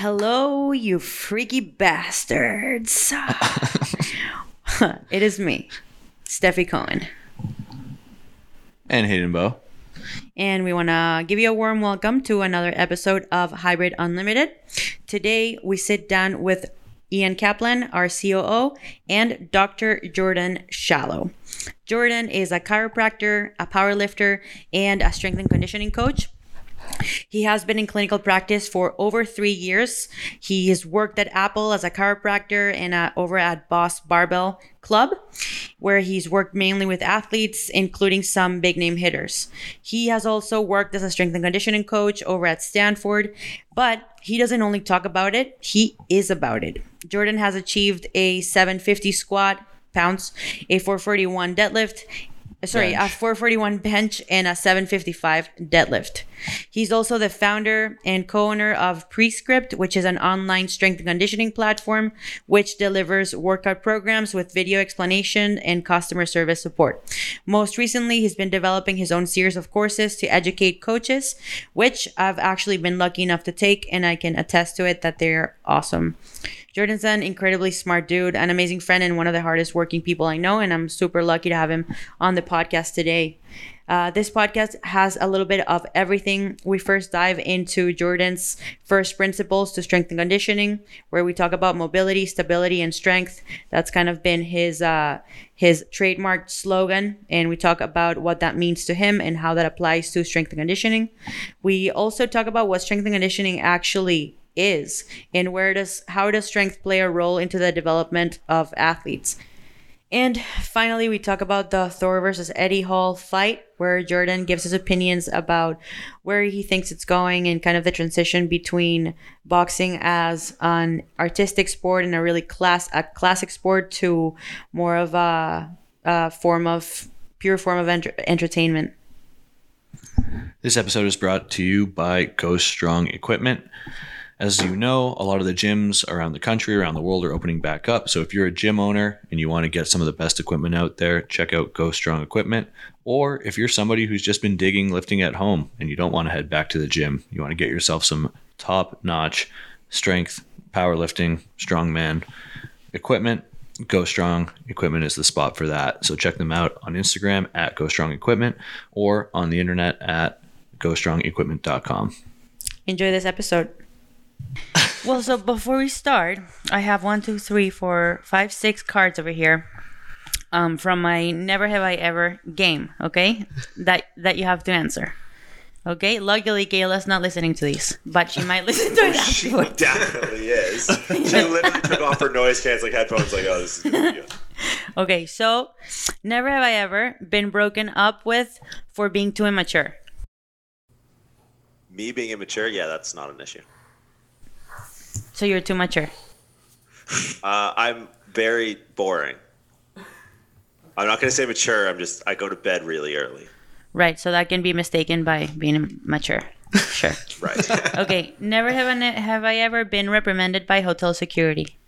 Hello, you freaky bastards. it is me, Steffi Cohen. And Hayden Bow. And we want to give you a warm welcome to another episode of Hybrid Unlimited. Today, we sit down with Ian Kaplan, our COO, and Dr. Jordan Shallow. Jordan is a chiropractor, a powerlifter, and a strength and conditioning coach. He has been in clinical practice for over three years. He has worked at Apple as a chiropractor and uh, over at Boss Barbell Club, where he's worked mainly with athletes, including some big name hitters. He has also worked as a strength and conditioning coach over at Stanford, but he doesn't only talk about it, he is about it. Jordan has achieved a 750 squat pounds, a 441 deadlift, sorry, Bench. a 441 bench and a 755 deadlift. He's also the founder and co-owner of Prescript, which is an online strength and conditioning platform which delivers workout programs with video explanation and customer service support. Most recently, he's been developing his own series of courses to educate coaches, which I've actually been lucky enough to take and I can attest to it that they're awesome. Jordan's an incredibly smart dude, an amazing friend, and one of the hardest working people I know. And I'm super lucky to have him on the podcast today. Uh, this podcast has a little bit of everything. We first dive into Jordan's first principles to strength and conditioning, where we talk about mobility, stability, and strength. That's kind of been his uh, his trademark slogan, and we talk about what that means to him and how that applies to strength and conditioning. We also talk about what strength and conditioning actually is and where does how does strength play a role into the development of athletes and finally we talk about the thor versus eddie hall fight where jordan gives his opinions about where he thinks it's going and kind of the transition between boxing as an artistic sport and a really class a classic sport to more of a, a form of pure form of enter- entertainment This episode is brought to you by Go Strong Equipment. As you know, a lot of the gyms around the country, around the world, are opening back up. So if you're a gym owner and you want to get some of the best equipment out there, check out Go Strong Equipment. Or if you're somebody who's just been digging lifting at home and you don't want to head back to the gym, you want to get yourself some top notch strength, powerlifting, strongman equipment, Go Strong Equipment is the spot for that. So check them out on Instagram at Go Strong Equipment or on the internet at gostrongequipment.com. enjoy this episode. Well, so before we start, I have one, two, three, four, five, six cards over here. Um, from my never have I ever game, okay? That that you have to answer. Okay, luckily Kayla's not listening to these, but she might listen to it She afterwards. definitely is. She literally took off her noise canceling headphones like, oh, this is gonna be good. Okay, so never have I ever been broken up with for being too immature. Me being immature, yeah, that's not an issue. So you're too mature. Uh, I'm very boring. I'm not gonna say mature. I'm just I go to bed really early. Right, so that can be mistaken by being mature. Sure. Right. Okay, never have I, have I ever been reprimanded by hotel security.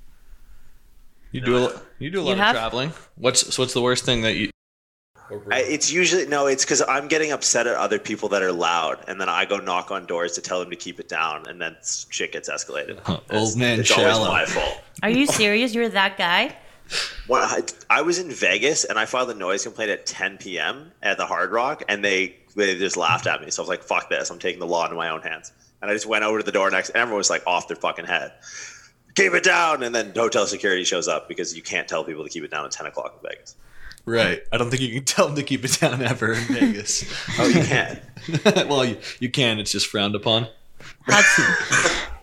You do a, you do a lot You of have- traveling. What's so what's the worst thing that you I, it's usually no. It's because I'm getting upset at other people that are loud, and then I go knock on doors to tell them to keep it down, and then shit gets escalated. Huh, old man it's shallow. always my fault. Are you serious? You're that guy? When I, I was in Vegas and I filed a noise complaint at 10 p.m. at the Hard Rock, and they they just laughed at me. So I was like, "Fuck this! I'm taking the law into my own hands." And I just went over to the door next, and everyone was like off their fucking head. Keep it down, and then hotel security shows up because you can't tell people to keep it down at 10 o'clock in Vegas. Right. I don't think you can tell them to keep it down ever in Vegas. Oh, you can. well, you, you can. It's just frowned upon. Hats,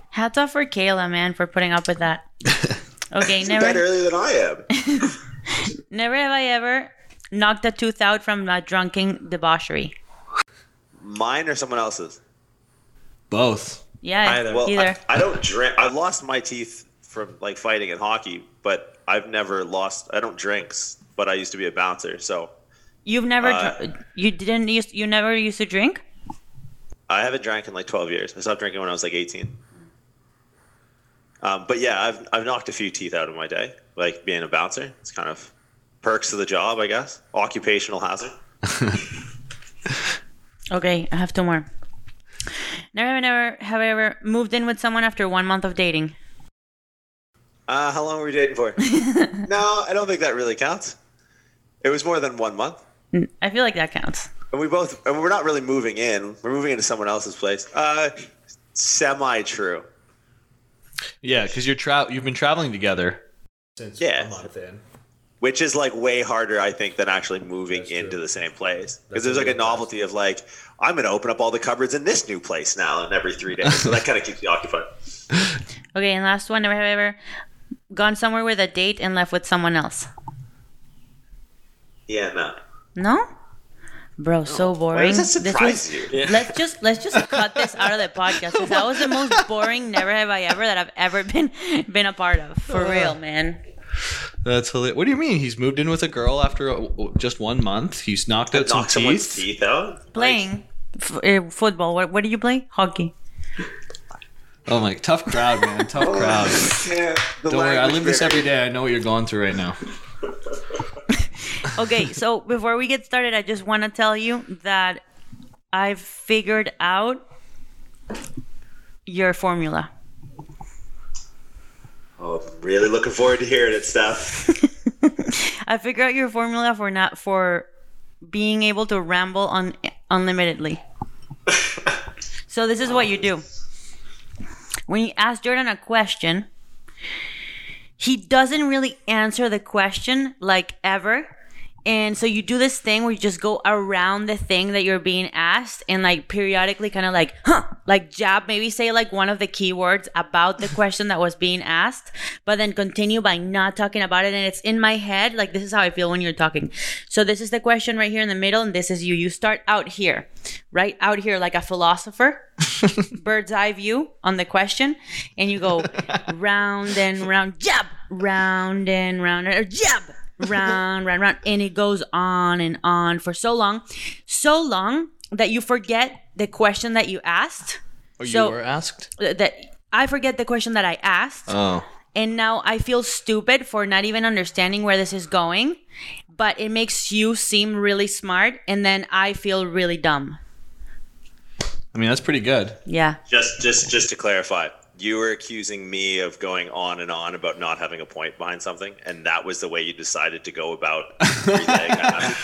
hats off for Kayla, man, for putting up with that. Okay, He's in never, earlier than I am. never have I ever knocked a tooth out from a drunken debauchery. Mine or someone else's? Both. Yeah, Either. Well, either. I, I don't drink. I've lost my teeth from like fighting in hockey, but I've never lost. I don't drinks, but I used to be a bouncer, so You've never, uh, dr- you didn't use, you never used to drink. I haven't drank in like 12 years. I stopped drinking when I was like 18. Um, but yeah, I've I've knocked a few teeth out of my day, like being a bouncer. It's kind of perks of the job, I guess. Occupational hazard. Okay, I have two more. Never, never have I ever moved in with someone after one month of dating. Uh, how long were we dating for? no, I don't think that really counts. It was more than one month. I feel like that counts. And we both, and we're not really moving in. We're moving into someone else's place. Uh, semi true. Yeah, because you're tra- you've been traveling together. Since Yeah. a month in. Which is like way harder, I think, than actually moving That's into true. the same place. Because there's a like a real novelty of like, I'm going to open up all the cupboards in this new place now, and every three days. So that kind of keeps you occupied. Okay, and last one. Never have I ever gone somewhere with a date and left with someone else. Yeah, no. No, bro, so boring. Why does that This surprise was- you? Let's just let's just cut this out of the podcast because that was the most boring never have I ever that I've ever been been a part of. For real, man. That's hilarious. What do you mean? He's moved in with a girl after a, just one month. He's knocked out some teeth. teeth out. Playing f- uh, football. What, what do you play? Hockey. Oh my, tough crowd, man. Tough crowd. Yeah, Don't worry, I live this every day. I know what you're going through right now. Okay, so before we get started, I just want to tell you that I've figured out your formula. Oh, I'm really looking forward to hearing it, Steph. I figured out your formula for not for being able to ramble on unlimitedly. so this is what you do. When you ask Jordan a question, he doesn't really answer the question like ever. And so you do this thing where you just go around the thing that you're being asked and like periodically kind of like, huh, like jab, maybe say like one of the keywords about the question that was being asked, but then continue by not talking about it. And it's in my head. Like, this is how I feel when you're talking. So this is the question right here in the middle. And this is you. You start out here, right? Out here like a philosopher, bird's eye view on the question. And you go round and round, jab, round and round, or jab round, round, round, and it goes on and on for so long, so long that you forget the question that you asked. Oh, you So- were asked? That I forget the question that I asked, Oh. and now I feel stupid for not even understanding where this is going. But it makes you seem really smart, and then I feel really dumb. I mean, that's pretty good. Yeah. Just, just, just to clarify, you were accusing me of going on and on about not having a point behind something, and that was the way you decided to go about relaying. Yeah.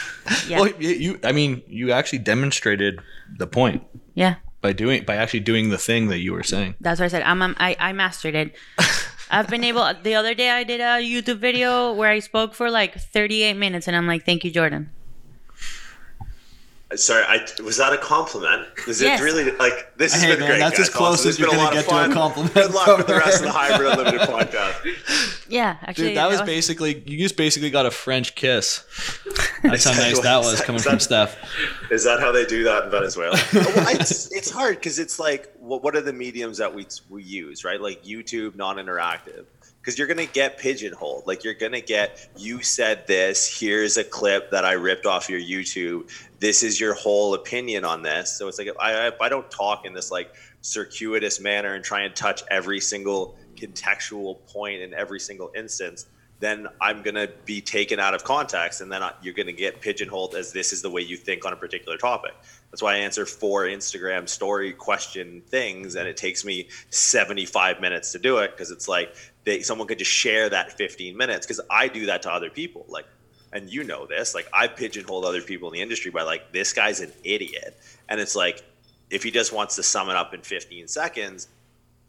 Well, you, you, I mean, you actually demonstrated the point Yeah. by doing by actually doing the thing that you were saying. That's what I said. I'm, I'm I, I mastered it. I've been able. The other day, I did a YouTube video where I spoke for like 38 minutes, and I'm like, "Thank you, Jordan." Sorry, I, was that a compliment? Is Yes. it really like this has Hey, been man, great? that's guys. as close Honestly, as you're gonna lot of get to a compliment Good luck with the rest of the her. Hybrid Unlimited podcast. Yeah, actually, Dude, that was basically you just basically got a French kiss. That's how nice that was coming from Steph. Is that how they do that in Venezuela? well, it's, it's hard because it's like, what, what are the mediums that we we use, right? Like YouTube, non-interactive. Because you're gonna get pigeonholed. Like you're gonna get, you said this. Here's a clip that I ripped off your YouTube. This is your whole opinion on this. So it's like if I if I don't talk in this like circuitous manner and try and touch every single contextual point in every single instance, then I'm going to be taken out of context and then I, you're going to get pigeonholed as this is the way you think on a particular topic. That's why I answer four Instagram story question things and it takes me 75 minutes to do it because it's like they someone could just share that 15 minutes because I do that to other people like and you know this like I pigeonholed other people in the industry by like this guy's an idiot and it's like if he just wants to sum it up in 15 seconds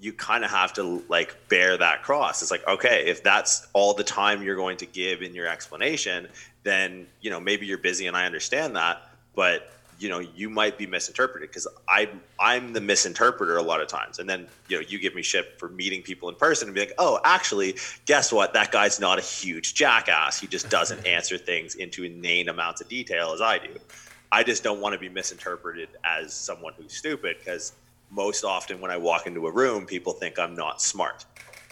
you kind of have to like bear that cross. It's like, okay, if that's all the time you're going to give in your explanation, then you know maybe you're busy and I understand that, but you know you might be misinterpreted because I I'm the misinterpreter a lot of times, and then you know you give me shit for meeting people in person and be like, oh, actually, guess what? That guy's not a huge jackass. He just doesn't answer things into inane amounts of detail as I do. I just don't want to be misinterpreted as someone who's stupid because most often when I walk into a room, people think I'm not smart,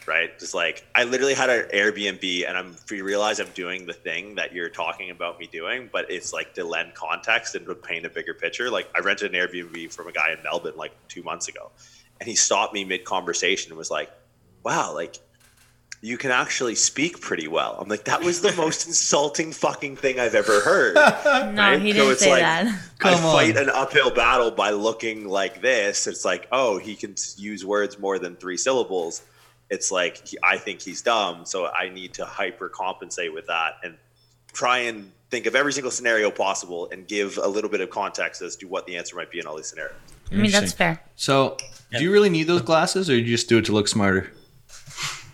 right? Just like I literally had an Airbnb and I'm you realize I'm doing the thing that you're talking about me doing, but it's like to lend context and to paint a bigger picture. Like I rented an Airbnb from a guy in Melbourne like two months ago, and he stopped me mid conversation and was like, "Wow, like." You can actually speak pretty well. I'm like, that was the most insulting fucking thing I've ever heard. No, Right? he didn't it's say like- that. I Come on. fight an uphill battle by looking like this. It's like, oh, he can use words more than three syllables. It's like he, I think he's dumb, so I need to hyper compensate with that and try and think of every single scenario possible and give a little bit of context as to what the answer might be in all these scenarios. I mean, that's fair. So, do you really need those glasses, or do you just do it to look smarter?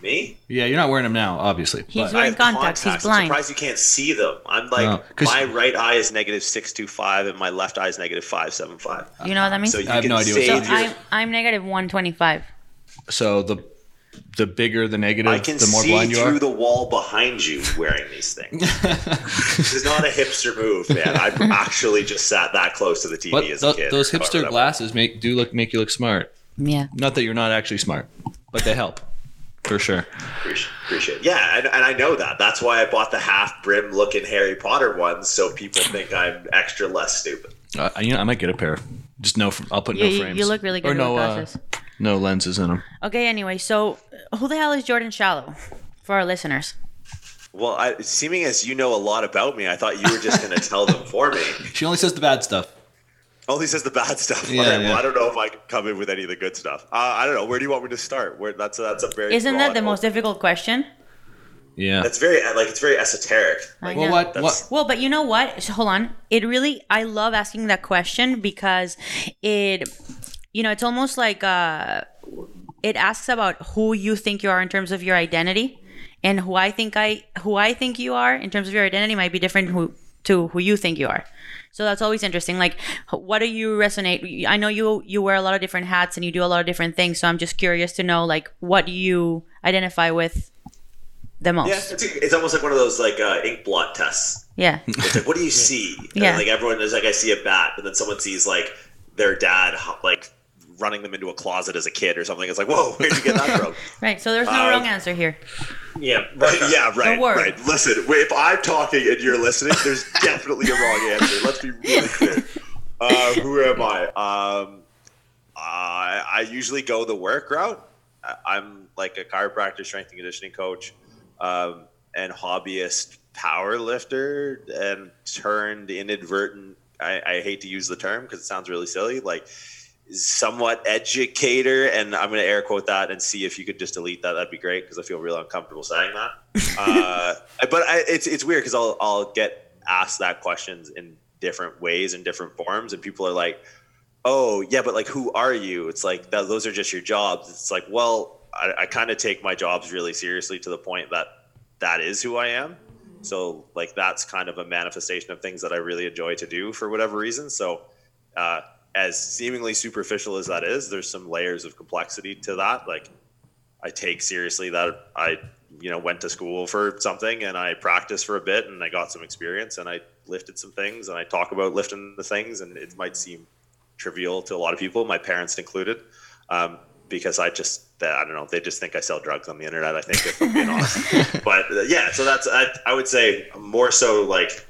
Me? Yeah, you're not wearing them now, obviously. He's but- wearing have contacts. He's blind. I'm blind. surprised you can't see them. I'm like, No, 'cause- my right eye is negative six two five, and my left eye is negative five seven five. You know what that means? So you I have can no idea what So your- I'm I'm negative one twenty five. so the the bigger the negative, I can the more see blind you through are. the wall behind you wearing these things. this is not a hipster move, man. I actually just sat that close to the TV but as th- a kid. those hipster glasses make do look make you look smart. Yeah. Not that you're not actually smart, but they help for sure. Appreciate, appreciate. it. Yeah, and, and I know that. That's why I bought the half brim looking Harry Potter ones, so people think I'm extra less stupid. Uh, you know, I might get a pair. Just no, I'll put You, no you, frames. you look really good or no, uh, glasses. no lenses in them. Okay. Anyway, so who the hell is Jordan Shallow for our listeners? Well, I, seeming as you know a lot about me, I thought you were just going to tell them for me. She only says the bad stuff. Only says the bad stuff. Yeah, All right, yeah. Well, I don't know if I can come in with any of the good stuff. Uh, I don't know. Where do you want me to start? Where that's a, that's a very Isn't that broad the most difficult question? Yeah. That's very like it's very esoteric. I well, what? What? Well, but you know what? So, hold on. It really, I love asking that question because it, you know, it's almost like uh, it asks about who you think you are in terms of your identity, and who I think I, who I think you are in terms of your identity might be different who, to who you think you are. So that's always interesting. Like, what do you resonate? I know you you wear a lot of different hats and you do a lot of different things. So I'm just curious to know, like, what do you identify with the most? Yeah, it's, it's almost like one of those like uh, ink blot tests. yeah. It's like, what do you see? And Yeah. like everyone is like, I see a bat, but then someone sees like their dad like running them into a closet as a kid or something. It's like, whoa, where'd you get that from? Right. So there's no Uh, wrong answer here. yeah, right, yeah, right, word. right. Listen, if I'm talking and you're listening, there's definitely a wrong answer. Let's be really clear. Uh, who am I? Um, I, I usually go the work route. I- I'm like a chiropractor, strength and conditioning coach, um, and hobbyist power lifter, and turned inadvertent. I, I hate to use the term because it sounds really silly. Like somewhat educator, and I'm going to air quote that and see if you could just delete that. That'd be great because I feel real uncomfortable saying that. uh, but I, it's it's weird because I'll I'll get asked that questions in different ways and different forms, and people are like, "Oh, yeah, but like, who are you?" It's like that, those are just your jobs. It's like, well, I, I kind of take my jobs really seriously to the point that that is who I am. So like that's kind of a manifestation of things that I really enjoy to do for whatever reason. So uh, as seemingly superficial as that is, there's some layers of complexity to that. Like I take seriously that I you know went to school for something and I practiced for a bit and I got some experience and I lifted some things and I talk about lifting the things and it might seem trivial to a lot of people, my parents included, um, because I just I don't know they just think I sell drugs on the internet. I think if I'm being honest, but uh, yeah, so that's I, I would say more so like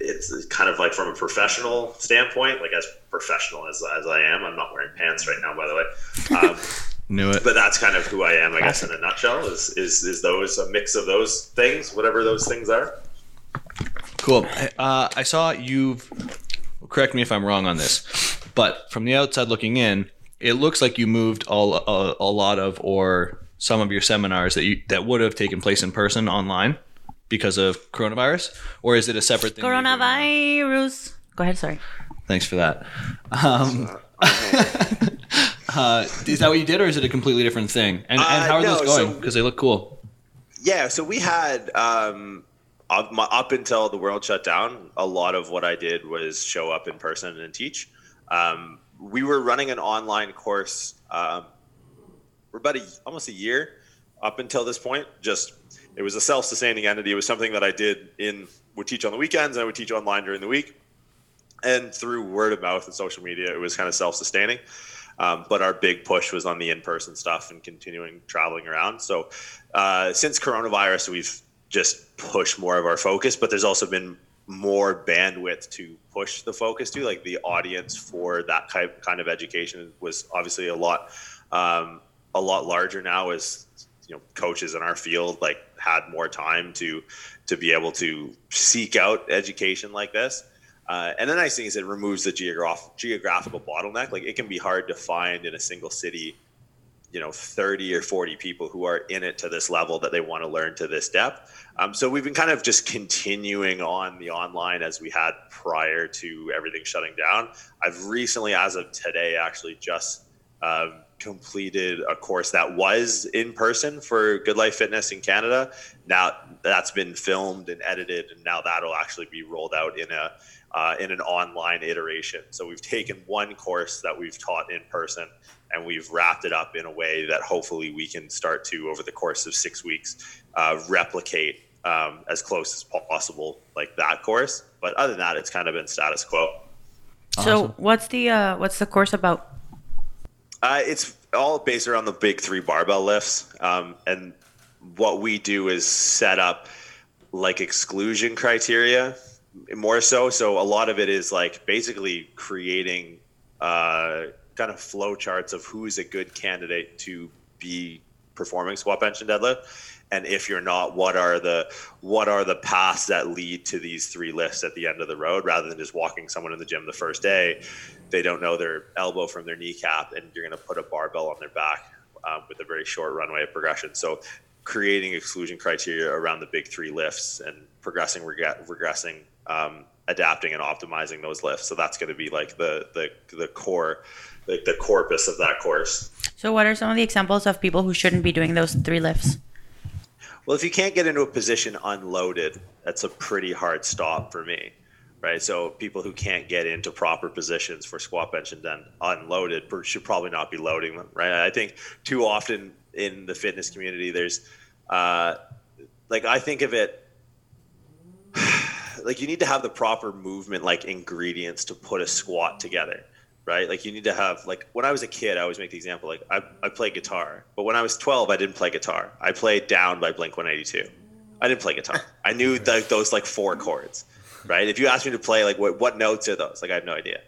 it's kind of like from a professional standpoint, like as professional as, as I am. I'm not wearing pants right now, by the way. Um, Knew it. but that's kind of who I am, I guess, in a nutshell. Is is is those a mix of those things, whatever those things are? Cool. Uh, I saw you've. Correct me if I'm wrong on this, but from the outside looking in, it looks like you moved all a, a lot of or some of your seminars that you that would have taken place in person online because of coronavirus, or is it a separate thing? that you're doing now? Coronavirus. Go ahead. Sorry. Thanks for that. Um, uh, is that what you did, or is it a completely different thing? And, and Uh, how are no, those going? so- Because they look cool. Yeah, so we had um, up, up until the world shut down, a lot of what I did was show up in person and teach. Um, we were running an online course um, for about a, almost a year up until this point. Just it was a self-sustaining entity. It was something that I did in would teach on the weekends. and I would teach online during the week, and through word of mouth and social media, it was kind of self-sustaining. Um, but our big push was on the in-person stuff and continuing traveling around. So uh, since coronavirus, we've just pushed more of our focus, but there's also been more bandwidth to push the focus to. Like the audience for that type kind of education was obviously a lot, um, a lot larger now. As you know coaches in our field like had more time to to be able to seek out education like this. Uh, and the nice thing is it removes the geograph- geographical bottleneck. Like it can be hard to find in a single city, you know, 30 or 40 people who are in it to this level that they want to learn to this depth. Um, so we've been kind of just continuing on the online as we had prior to everything shutting down. I've recently, as of today, actually just um, completed a course that was in person for Good Life Fitness in Canada. Now that's been filmed and edited, and now that'll actually be rolled out in a uh, in an online iteration. So we've taken one course that we've taught in person and we've wrapped it up in a way that hopefully we can start to, over the course of six weeks, uh, replicate um, as close as possible like that course. But other than that, it's kind of been status quo. So what's the uh, what's the course about? Uh, it's all based around the big three barbell lifts. Um, and what we do is set up like exclusion criteria more so. So a lot of it is like basically creating uh, kind of flow charts of who's a good candidate to be performing squat, bench, and deadlift. And if you're not, what are the what are the paths that lead to these three lifts at the end of the road, rather than just walking someone in the gym the first day, they don't know their elbow from their kneecap, and you're going to put a barbell on their back um, with a very short runway of progression. So creating exclusion criteria around the big three lifts and progressing, reg- regressing, um, adapting and optimizing those lifts. So that's going to be like the the the core, like the corpus of that course. So what are some of the examples of people who shouldn't be doing those three lifts? Well, if you can't get into a position unloaded, that's a pretty hard stop for me, right? So people who can't get into proper positions for squat, bench, and then unloaded should probably not be loading them, right? I think too often in the fitness community, there's uh, like I think of it like you need to have the proper movement like ingredients to put a squat together right? Like you need to have like when i was a kid i always make the example like i, I play guitar but when i was 12 i didn't play guitar. I played Dammit by blink 182 i didn't play guitar. I knew the, those like four chords right if you ask me to play like what, what notes are those like i have no idea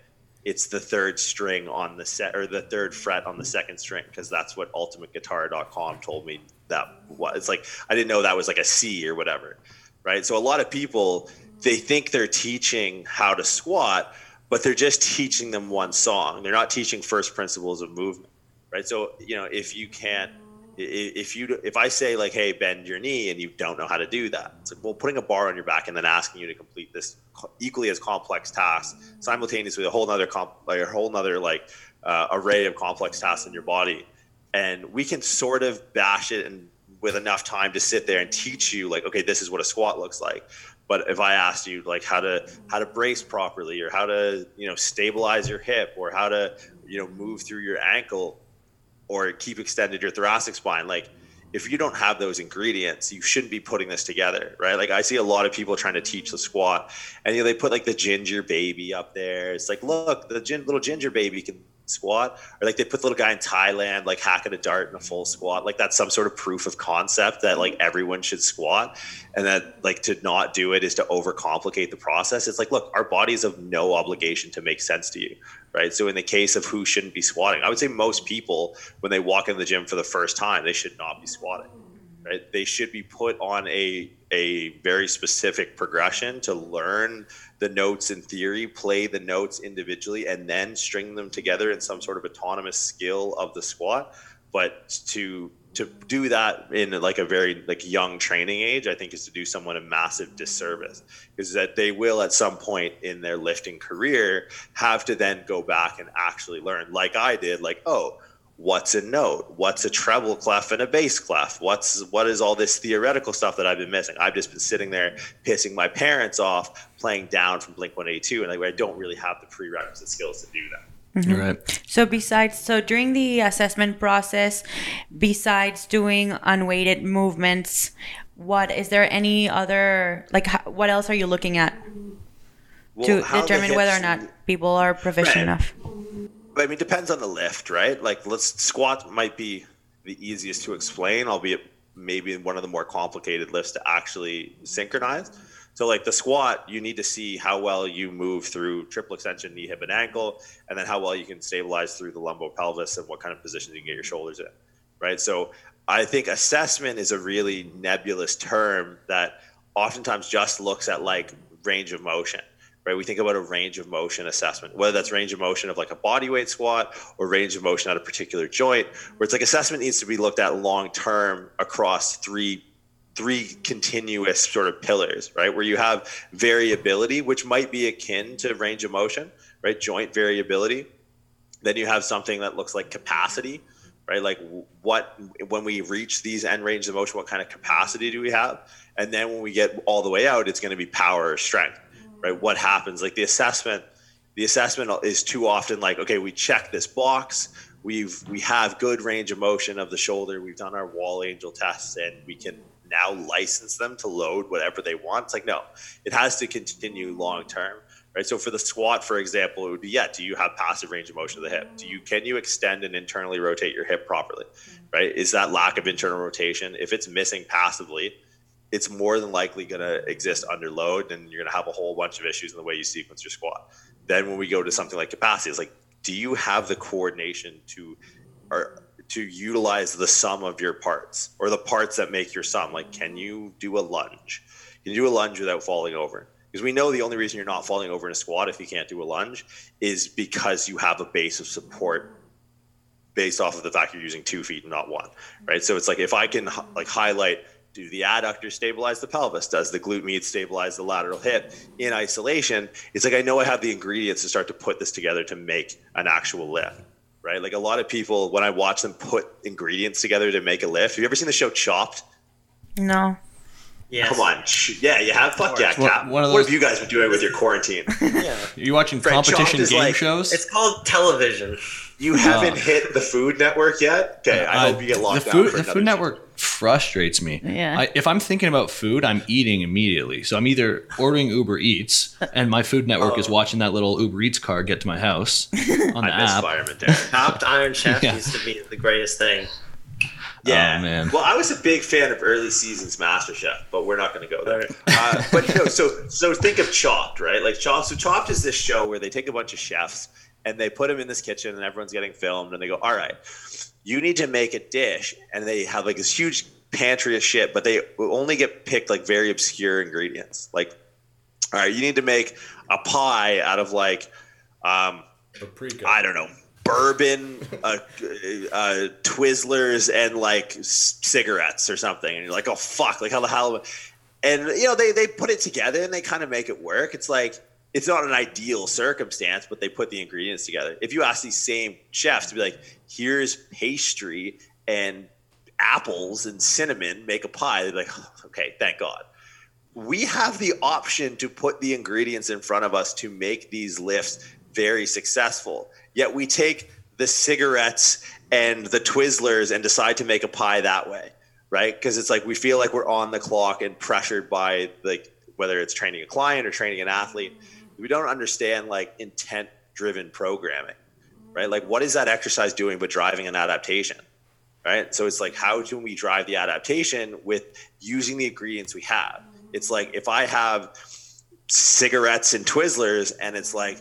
it's the third string on the set or the third fret on the second string because that's what ultimateguitar.com told me that was it's like i didn't know that was like a c or whatever right so a lot of people they think they're teaching how to squat, but they're just teaching them one song. They're not teaching first principles of movement, right? So you know, if you can't, if you if I say like, hey, bend your knee, and you don't know how to do that, it's like well, putting a bar on your back and then asking you to complete this equally as complex task simultaneously with a whole other comp, like a whole other like uh, array of complex tasks in your body, and we can sort of bash it and with enough time to sit there and teach you like okay this is what a squat looks like. But if I asked you like how to how to brace properly or how to you know stabilize your hip or how to you know move through your ankle or keep extended your thoracic spine, like if you don't have those ingredients, you shouldn't be putting this together, right? Like I see a lot of people trying to teach the squat, and you know they put like the ginger baby up there. It's like, look, the gin- little ginger baby can squat or like they put the little guy in thailand like hacking a dart in a full squat like that's some sort of proof of concept that like everyone should squat and that like to not do it is to overcomplicate the process it's like look our bodies have no obligation to make sense to you right so in the case of who shouldn't be squatting i would say most people when they walk in the gym for the first time they should not be squatting right they should be put on a a very specific progression to learn the notes in theory, play the notes individually, and then string them together in some sort of autonomous skill of the squat. But to to do that in like a very like young training age, I think is to do someone a massive disservice because that they will at some point in their lifting career have to then go back and actually learn, like I did, like oh what's a note? What's a treble clef and a bass clef? What's what is all this theoretical stuff that i've been missing? I've just been sitting there pissing my parents off playing Dammit from blink 182 and like, i don't really have the prerequisite skills to do that Mm-hmm. Right. So besides, so during the assessment process, besides doing unweighted movements, what is there any other like? How, what else are you looking at Well, to how the determine whether or not people are proficient Right. enough? I mean, depends on the lift, right? Like, let's squat might be the easiest to explain, albeit maybe one of the more complicated lifts to actually synchronize. So, like the squat, you need to see how well you move through triple extension, knee, hip, and ankle, and then how well you can stabilize through the lumbo pelvis and what kind of positions you can get your shoulders in, right? So, I think assessment is a really nebulous term that oftentimes just looks at like range of motion right? We think about a range of motion assessment, whether that's range of motion of like a body weight squat or range of motion at a particular joint, where it's like assessment needs to be looked at long term across three three continuous sort of pillars, right? Where you have variability, which might be akin to range of motion, right? Joint variability. Then you have something that looks like capacity, right? Like what when we reach these end range of motion, what kind of capacity do we have? And then when we get all the way out, it's going to be power or strength right? What happens? Like the assessment, the assessment is too often like, okay, we check this box. We've we have good range of motion of the shoulder. We've done our wall angel tests, and we can now license them to load whatever they want. It's like no, it has to continue long term, right? So for the squat, for example, it would be yeah. Do you have passive range of motion of the hip? Do you can you extend and internally rotate your hip properly, mm-hmm. right? Is that lack of internal rotation? If it's missing passively, it's more than likely going to exist under load and you're going to have a whole bunch of issues in the way you sequence your squat. Then when we go to something like capacity, it's like, do you have the coordination to or to utilize the sum of your parts or the parts that make your sum? Like, can you do a lunge? Can you do a lunge without falling over? Because we know the only reason you're not falling over in a squat if you can't do a lunge is because you have a base of support based off of the fact you're using two feet and not one, right? So it's like if I can like highlight do the adductor stabilize the pelvis? Does the glute med stabilize the lateral hip in isolation? It's like I know I have the ingredients to start to put this together to make an actual lift, right? Like a lot of people, when I watch them put ingredients together to make a lift, have you ever seen the show Chopped? No. Yes. Come on, yeah, you have. Fuck yeah, Cap. One, those... What have you guys been doing with your quarantine? yeah, are you watching Fred competition game like, shows? It's called television. You haven't hit the Food Network yet? Okay, I uh, hope you get locked the food, down. the Food Network frustrates me. Yeah. I, if I'm thinking about food, I'm eating immediately. So I'm either ordering Uber Eats, and my Food Network oh. is watching that little Uber Eats car get to my house on the I app. Fireman there. Topped Iron Chef yeah. used to be the greatest thing. Yeah, oh, man. Well, I was a big fan of early seasons MasterChef, but we're not going to go there. Uh, but you know, so so think of Chopped, right? Like Chopped. So Chopped is this show where they take a bunch of chefs and they put them in this kitchen and everyone's getting filmed and they go all right you need to make a dish. And they have like this huge pantry of shit but they only get picked like very obscure ingredients. Like all right you need to make a pie out of like um i don't know bourbon uh, uh, twizzlers and like cigarettes or something. And you're like oh fuck like how the hell? And you know they they put it together and they kind of make it work. It's like it's not an ideal circumstance, but they put the ingredients together. If you ask these same chefs to be like, here's pastry and apples and cinnamon, make a pie, they'd be like, oh, okay, thank God. We have the option to put the ingredients in front of us to make these lifts very successful. Yet we take the cigarettes and the Twizzlers and decide to make a pie that way, right? Because it's like we feel like we're on the clock and pressured by like whether it's training a client or training an athlete we don't understand like intent driven programming, right? Like, what is that exercise doing but driving an adaptation, right? So it's like, how can we drive the adaptation with using the ingredients we have? It's like if I have cigarettes and Twizzlers, and it's like,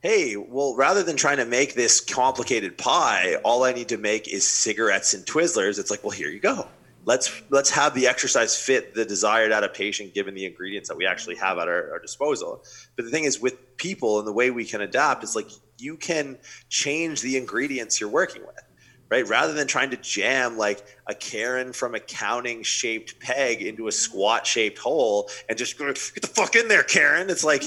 hey, well, rather than trying to make this complicated pie, all I need to make is cigarettes and Twizzlers. It's like, well, here you go let's let's have the exercise fit the desired adaptation given the ingredients that we actually have at our, our disposal. But the thing is with people and the way we can adapt is like you can change the ingredients you're working with right? Rather than trying to jam like a karen from accounting shaped peg into a squat shaped hole and just get the fuck in there karen. It's like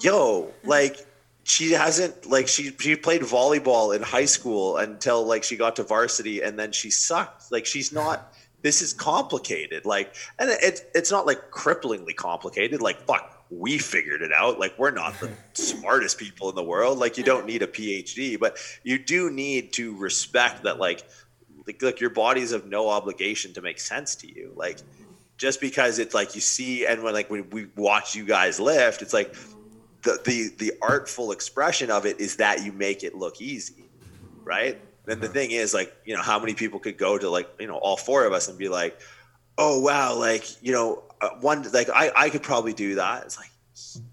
yo like she hasn't like she she played volleyball in high school until like she got to varsity and then she sucked. Like she's not this is complicated. Like, and it's it's not like cripplingly complicated. Like, fuck, we figured it out. Like, we're not the smartest people in the world. Like, you don't need a PhD, but you do need to respect that. Like, like, like your body's of no obligation to make sense to you. Like, just because it's like you see, and when like when we watch you guys lift, it's like the the the artful expression of it is that you make it look easy, right? And the thing is, like, you know, how many people could go to like, you know, all four of us and be like, oh wow, like, you know, uh, one like I I could probably do that. It's like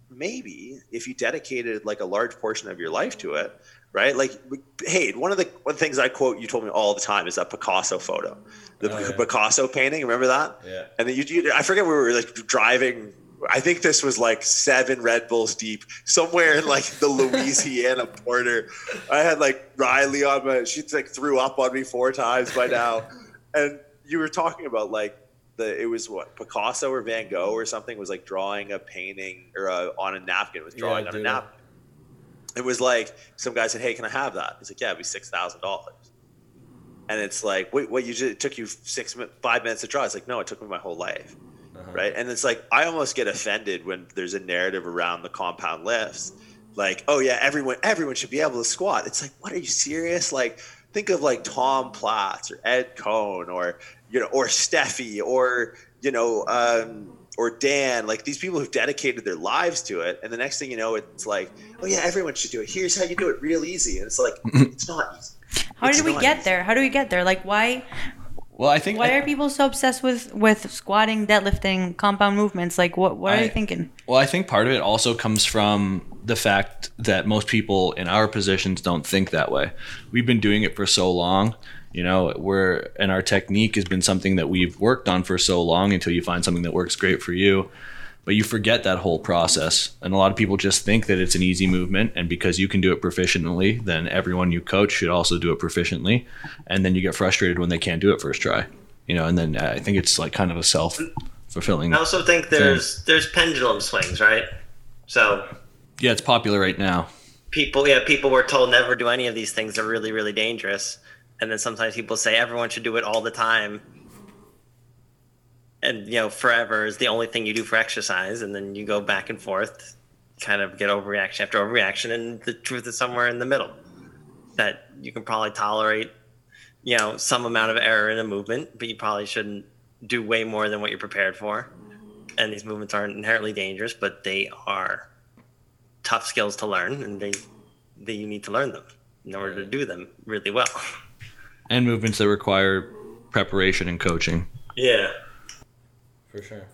maybe if you dedicated like a large portion of your life to it, right? Like, hey, one of the one of the things I quote you told me all the time is that Picasso photo, the Oh, yeah. Picasso painting. Remember that? Yeah. And then you, you, I forget we were like driving. I think this was like seven Red Bulls deep, somewhere in like the Louisiana border. I had like Riley on my. She like threw up on me four times by now, and you were talking about like the it was what Picasso or Van Gogh or something was like drawing a painting or a, on a napkin. It was drawing Yeah, on a napkin. It was like some guy said, "Hey, can I have that?" He's like, "Yeah, it'd be six thousand dollars." And it's like, wait, what? You just, it took you six, five minutes to draw. It's like, no, it took me my whole life, Uh-huh. right? And it's like, I almost get offended when there's a narrative around the compound lifts, like, oh yeah, everyone, everyone should be able to squat. It's like, what are you serious? Like, think of like Tom Platz or Ed Coan or you know, or Steffi or you know, um, or Dan. Like these people who've dedicated their lives to it, and the next thing you know, it's like, oh yeah, everyone should do it. Here's how you do it, real easy. And it's like, it's not easy. How It's did we get easy. there? How do we get there? Like why Well, I think why are people so obsessed with with squatting, deadlifting, compound movements? Like what what are I- they thinking? Well, I think part of it also comes from the fact that most people in our positions don't think that way. We've been doing it for so long, you know, we're and our technique has been something that we've worked on for so long until you find something that works great for you. But you forget that whole process. And a lot of people just think that it's an easy movement and because you can do it proficiently, then everyone you coach should also do it proficiently. And then you get frustrated when they can't do it first try. You know, and then uh, I think it's like kind of a self fulfilling. I also think there's there's pendulum swings, right? So Yeah, it's popular right now. people, yeah, people were told never do any of these things. They're really, really dangerous. And then sometimes people say everyone should do it all the time. And you know, forever is the only thing you do for exercise, and then you go back and forth, kind of get overreaction after overreaction, and the truth is somewhere in the middle. That you can probably tolerate, you know, some amount of error in a movement, but you probably shouldn't do way more than what you're prepared for. And these movements aren't inherently dangerous, but they are tough skills to learn, and they, they you need to learn them in order to do them really well. and movements that require preparation and coaching. Yeah. For sure.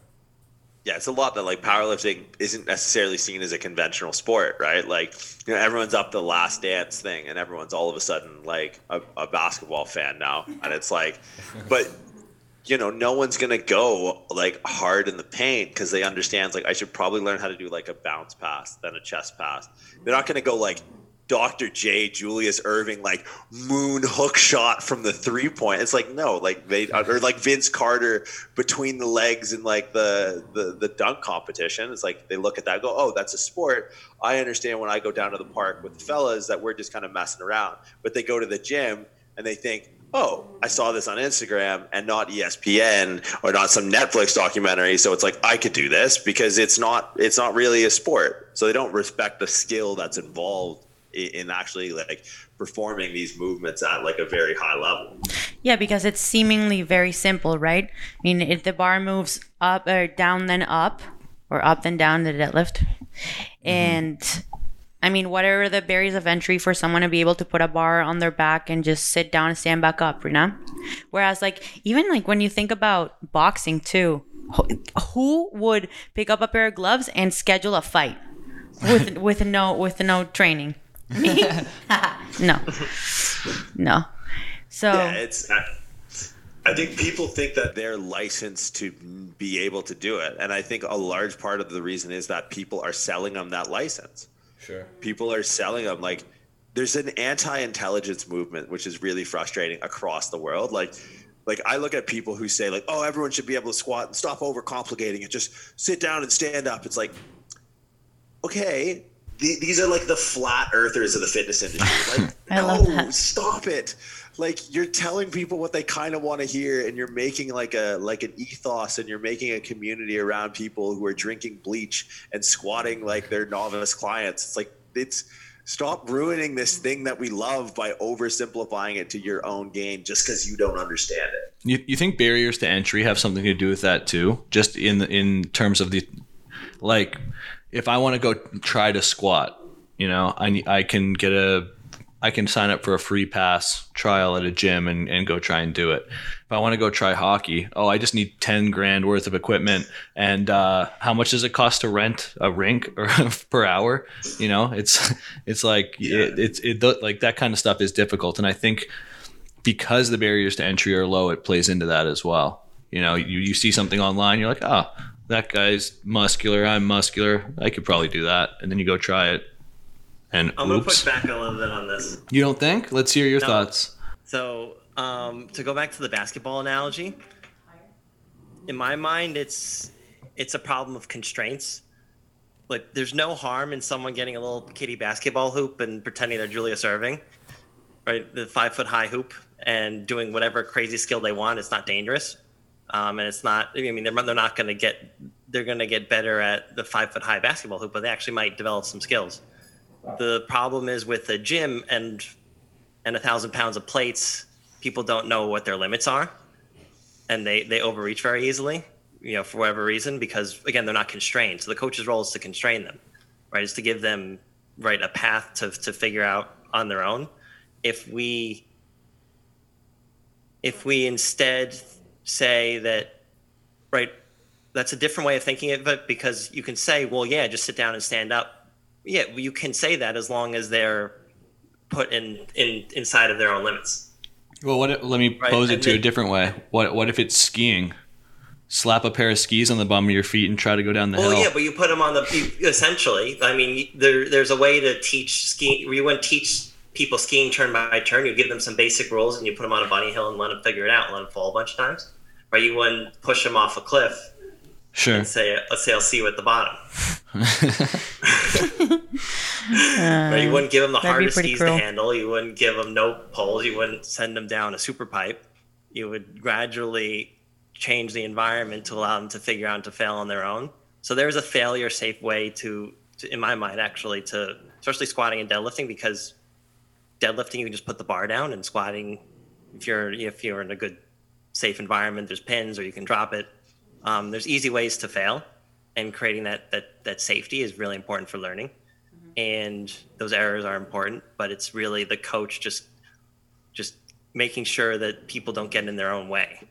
yeah, it's a lot that like powerlifting isn't necessarily seen as a conventional sport, right? Like, you know, everyone's up the last dance thing and everyone's all of a sudden like a, a basketball fan now. And it's like, but you know, no one's gonna go like hard in the paint because they understand like I should probably learn how to do like a bounce pass, then a chest pass. They're not gonna go like Dr. J, Julius Erving, like moon hook shot from the three point. It's like no, like they uh, or like Vince Carter between the legs in like the the the dunk competition. It's like they look at that, and go, oh, that's a sport. I understand when I go down to the park with the fellas that we're just kind of messing around, but they go to the gym and they think, oh, I saw this on Instagram and not ESPN or not some Netflix documentary. So it's like I could do this because it's not it's not really a sport. So they don't respect the skill that's involved in actually like performing these movements at like a very high level. Yeah, because it's seemingly very simple, right? I mean, if the bar moves up or down, then up, or up then down, the deadlift, mm-hmm. and I mean, what are the barriers of entry for someone to be able to put a bar on their back and just sit down and stand back up, you know? Whereas, like, even like when you think about boxing too, who- who would pick up a pair of gloves and schedule a fight with with no with no training? Me? no, no. So. Yeah, it's. I, I think people think that they're licensed to be able to do it, and I think a large part of the reason is that people are selling them that license. Sure. People are selling them like there's an anti-intelligence movement, which is really frustrating across the world. Like, like I look at people who say like, "Oh, everyone should be able to squat and stop overcomplicating it. Just sit down and stand up." It's like, okay, th- these are like the flat earthers of the fitness industry. Like, I no, love that. stop it. Like you're telling people what they kind of want to hear, and you're making like a like an ethos, and you're making a community around people who are drinking bleach and squatting like their novice clients. It's like it's stop ruining this thing that we love by oversimplifying it to your own gain just because you don't understand it. You, you think barriers to entry have something to do with that too? Just in in terms of the like, if I want to go try to squat, you know, I I can get a I can sign up for a free pass trial at a gym and, and go try and do it. If I want to go try hockey, oh, I just need 10 grand worth of equipment. And uh, how much does it cost to rent a rink or per hour? You know, it's, it's like, it, it's, it, like that kind of stuff is difficult. And I think because the barriers to entry are low, it plays into that as well. You know, you, you see something online, you're like, oh, that guy's muscular, I'm muscular, I could probably do that. And then you go try it. And I'm gonna oops. push back a little bit on this. You don't think? Let's hear your No. thoughts. So, um, to go back to the basketball analogy, in my mind, it's it's a problem of constraints. Like, there's no harm in someone getting a little kitty basketball hoop and pretending they're Julius Erving, right? The five foot high hoop and doing whatever crazy skill they want. It's not dangerous, um, and it's not. I mean, they're, they're not going to get. They're going to get better at the five foot high basketball hoop, but they actually might develop some skills. The problem is with the gym and and a thousand pounds of plates, people don't know what their limits are, and they they overreach very easily, you know, for whatever reason, because again they're not constrained. So the coach's role is to constrain them, right? Is to give them right a path to to figure out on their own. If we if we instead say that, right, that's a different way of thinking of it because you can say, well, yeah, just sit down and stand up. Yeah, you can say that as long as they're put in, in inside of their own limits. Well, what? If, let me Right, pose it and to a different way. What? What if it's skiing? Slap a pair of skis on the bottom of your feet and try to go down the Well, hill. yeah, but you put them on the essentially. I mean, there, there's a way to teach skiing. You wouldn't teach people skiing turn by turn. You give them some basic rules, and you put them on a bunny hill and let them figure it out. Let them fall a bunch of times. Right? You wouldn't push them off a cliff sure. and say, "Let's say I'll see you at the bottom." Right? You wouldn't give them the that'd be hardest keys cruel. to handle. You wouldn't give them no poles. You wouldn't send them down a super pipe. You would gradually change the environment to allow them to figure out to fail on their own. So there's a failure safe way to, to in my mind, actually, to especially squatting and deadlifting because deadlifting you can just put the bar down and squatting if you're if you're in a good safe environment. There's pins or you can drop it. Um, there's easy ways to fail and creating that that that safety is really important for learning. And those errors are important but it's really the coach just just making sure that people don't get in their own way.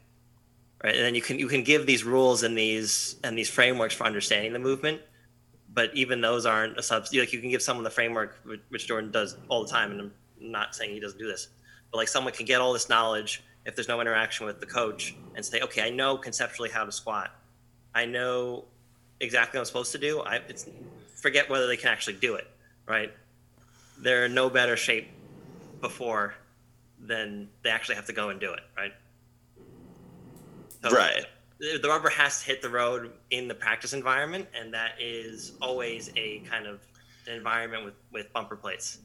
Right? And then you can you can give these rules and these and these frameworks for understanding the movement but even those aren't a substitute like you can give someone the framework which jordan does all the time and i'm not saying he doesn't do this but like someone can get all this knowledge if there's no interaction with the coach and say okay i know conceptually how to squat. I know exactly what i'm supposed to do. I it's forget whether they can actually do it right? They're in no better shape before than they actually have to go and do it right? So Right. the the rubber has to hit the road in the practice environment and that is always a kind of an environment with with bumper plates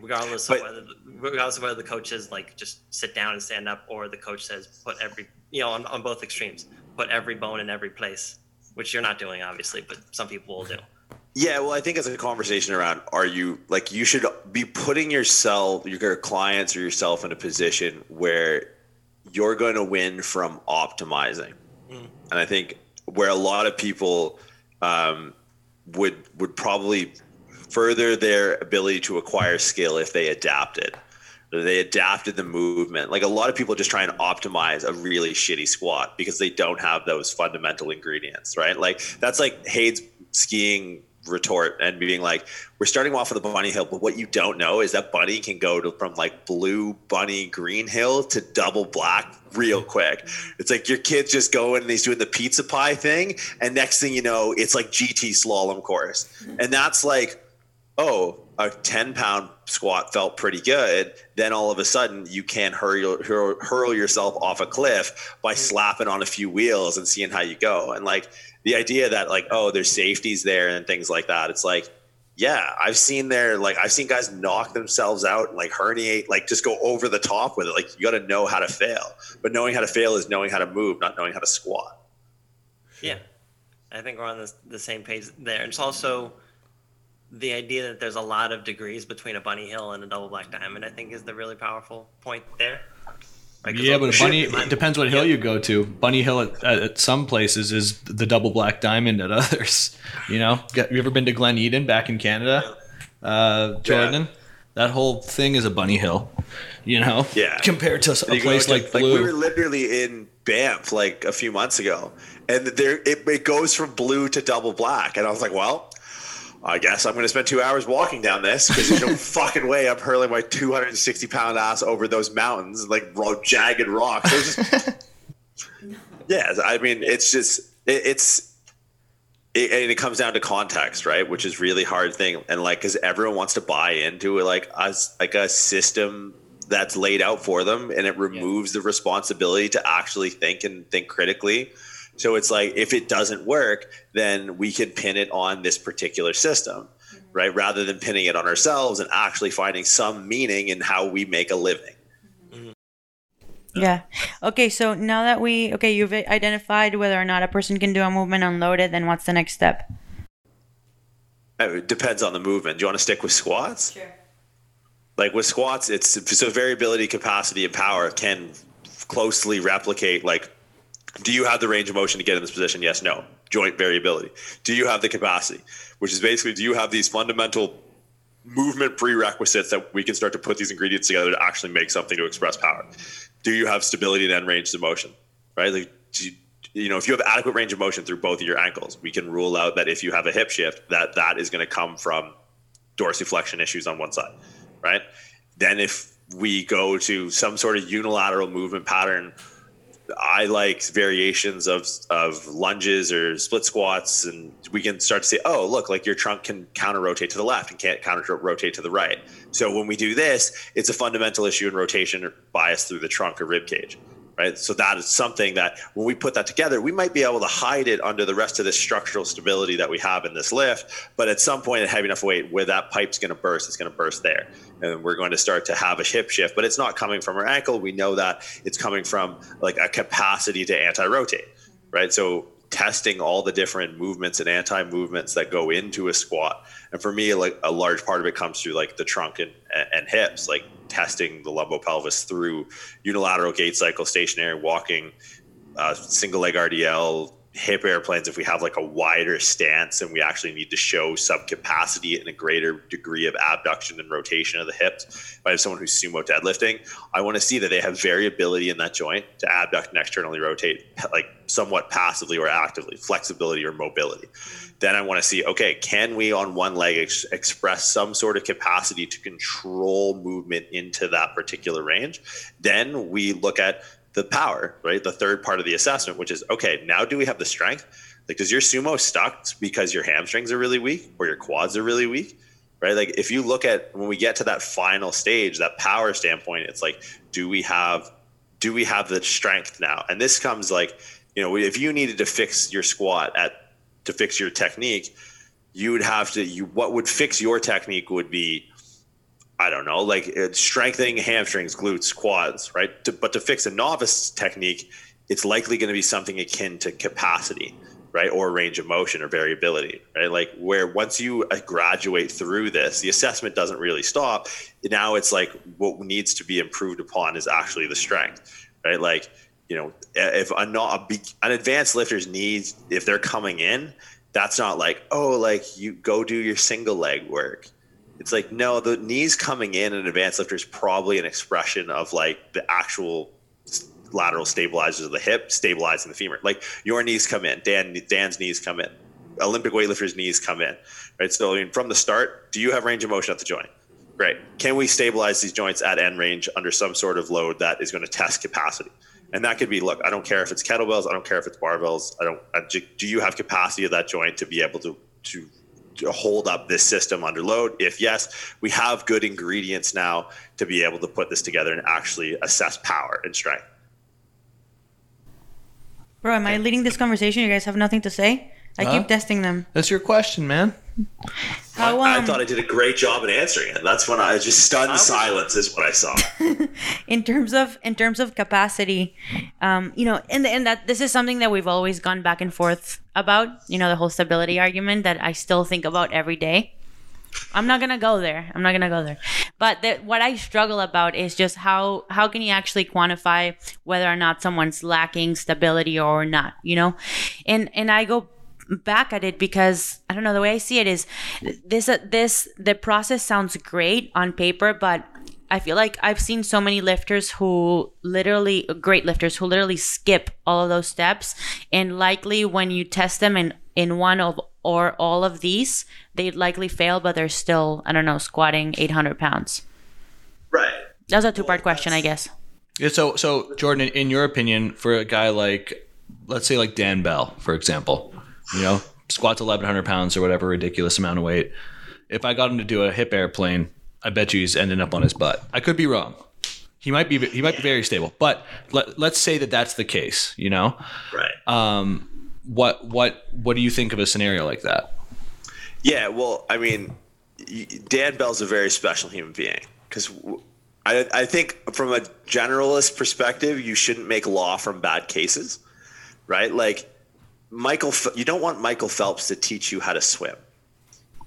regardless of whether regardless of whether the coach says like just sit down and stand up or the coach says put every you know on, on both extremes put every bone in every place which you're not doing obviously but some people will do. Yeah, well, I think as a conversation around, are you like you should be putting yourself, your clients, or yourself in a position where you're going to win from optimizing, and I think where a lot of people um, would would probably further their ability to acquire skill if they adapted. They adapted the movement. Like a lot of people just try and optimize a really shitty squat because they don't have those fundamental ingredients, right? Like that's like Hayes skiing retort and being like, we're starting off with a bunny hill, but what you don't know is that bunny can go to from like blue bunny green hill to double black real quick. It's like your kid's just going and he's doing the pizza pie thing, and next thing you know, it's like GT slalom course, and that's like oh, a 10 pound squat felt pretty good. Then all of a sudden, you can hurl, hurl, hurl yourself off a cliff by mm-hmm. slapping on a few wheels and seeing how you go. And like the idea that, like, oh, there's safeties there and things like that. It's like, yeah, I've seen there, like, I've seen guys knock themselves out and like herniate, like, just go over the top with it. Like, you got to know how to fail. But knowing how to fail is knowing how to move, not knowing how to squat. Yeah, I think we're on the, the same page there. And it's also the idea that there's a lot of degrees between a bunny hill and a double black diamond. I think is the really powerful point there. Right, 'cause Yeah, but a bunny it depends what hill yeah. you go to. Bunny Hill at, at, at some places is the double black diamond at others. You know, Get- you ever been to Glen Eden back in Canada, uh, Jordan? That whole thing is a bunny hill, you know. Yeah. Compared to a place to- like we Blue. were literally in Banff like a few months ago, and there it, it goes from blue to double black, and I was like, well. I guess I'm going to spend two hours walking down this because there's no fucking way I'm hurling my 260 pound ass over those mountains, like ro- jagged rocks. It just, yeah, I mean, it's just, it, it's, it, and it comes down to context, right? Which is really hard thing, and like, because everyone wants to buy into like us, like a system that's laid out for them, and it removes the responsibility to actually think and think critically. So it's like if it doesn't work, then we can pin it on this particular system, right? Rather than pinning it on ourselves and actually finding some meaning in how we make a living. Yeah. Okay, so now that we okay, you've identified whether or not a person can do a movement unloaded, then what's the next step? Uh, It depends on the movement. Do you want to stick with squats? Sure. like with squats it's so variability capacity and power can closely replicate like do you have the range of motion to get in this position? Yes no. Joint variability. Do you have the capacity? Which is basically do you have these fundamental movement prerequisites that we can start to put these ingredients together to actually make something to express power? Do you have stability and end range of motion right? Like you, you know if you have adequate range of motion through both of your ankles we can rule out that if you have a hip shift that that is going to come from dorsiflexion issues on one side, right? Then if we go to some sort of unilateral movement pattern, I like variations of of lunges or split squats, and we can start to say, oh, look, like your trunk can counter rotate to the left and can't counter rotate to the right. So when we do this, it's a fundamental issue in rotation or bias through the trunk or rib cage. Right. So that is something that when we put that together, we might be able to hide it under the rest of this structural stability that we have in this lift. But at some point at heavy enough weight where that pipe's going to burst, it's going to burst there. And we're going to start to have a hip shift, but it's not coming from our ankle. We know that it's coming from like a capacity to anti rotate. Right. So testing all the different movements and anti movements that go into a squat. And for me, like a large part of it comes through like the trunk and, and hips, like testing the lumbopelvis through unilateral gait cycle, stationary walking, uh, single leg RDL, hip airplanes. If we have like a wider stance and we actually need to show subcapacity and a greater degree of abduction and rotation of the hips. If I have someone who's sumo deadlifting, I want to see that they have variability in that joint to abduct and externally rotate, like somewhat passively or actively, flexibility or mobility. Then I want to see, okay, can we on one leg ex- express some sort of capacity to control movement into that particular range? Then we look at the power, right? The third part of the assessment, which is okay, now do we have the strength? Like, does your sumo stuck because your hamstrings are really weak or your quads are really weak? Right. Like, if you look at when we get to that final stage, that power standpoint, it's like, do we have, do we have the strength now? And this comes like, you know, if you needed to fix your squat at, to fix your technique, you would have to, you, what would fix your technique would be, I don't know, like it's strengthening hamstrings, glutes, quads, right? To, but to fix a novice technique, it's likely going to be something akin to capacity, right? Or range of motion or variability, right? Like where once you uh, graduate through this, the assessment doesn't really stop. Now it's like what needs to be improved upon is actually the strength, right? Like, you know, if a, not a, an advanced lifter's needs, if they're coming in, that's not like, oh, like you go do your single leg work. It's like no the knees coming in an advanced lifter is probably an expression of like the actual lateral stabilizers of the hip stabilizing the femur. Like your knees come in dan dan's knees come in olympic weightlifters knees come in right? So I mean, from the start do you have range of motion at the joint? Great. Can we stabilize these joints at end range under some sort of load that is going to test capacity and that could be look i don't care if it's kettlebells i don't care if it's barbells i don't I, do you have capacity of that joint to be able to to to hold up this system under load? If yes, we have good ingredients now to be able to put this together and actually assess power and strength. Bro, am I leading this conversation? You guys have nothing to say? I Huh? keep testing them. That's your question, man. How, I, I um, thought I did a great job in answering it. That's when I just stunned silence is what I saw. in terms of in terms of capacity um you know and and that this is something that we've always gone back and forth about you know the whole stability argument that i still think about every day i'm not gonna go there i'm not gonna go there but the, what i struggle about is just how how can you actually quantify whether or not someone's lacking stability or not you know and and i go back at it because I don't know the way I see it is this uh, this the process sounds great on paper, but I feel like I've seen so many lifters who literally great lifters who literally skip all of those steps, and likely when you test them in in one of or all of these, they'd likely fail, but they're still I don't know squatting 800 pounds. Right. That was a two part question, I guess. Yeah, so so Jordan, in your opinion, for a guy like, let's say like Dan Bell, for example, you know, squats eleven hundred pounds or whatever ridiculous amount of weight. If I got him to do a hip airplane, I bet you he's ending up on his butt. I could be wrong. He might be he might be very stable, but let, let's say that that's the case. You know, Right. um, what what what do you think of a scenario like that? Yeah, well, I mean, Dan Bell's a very special human being because I, I think from a generalist perspective, you shouldn't make law from bad cases, right? Like Michael, you don't want Michael Phelps to teach you how to swim,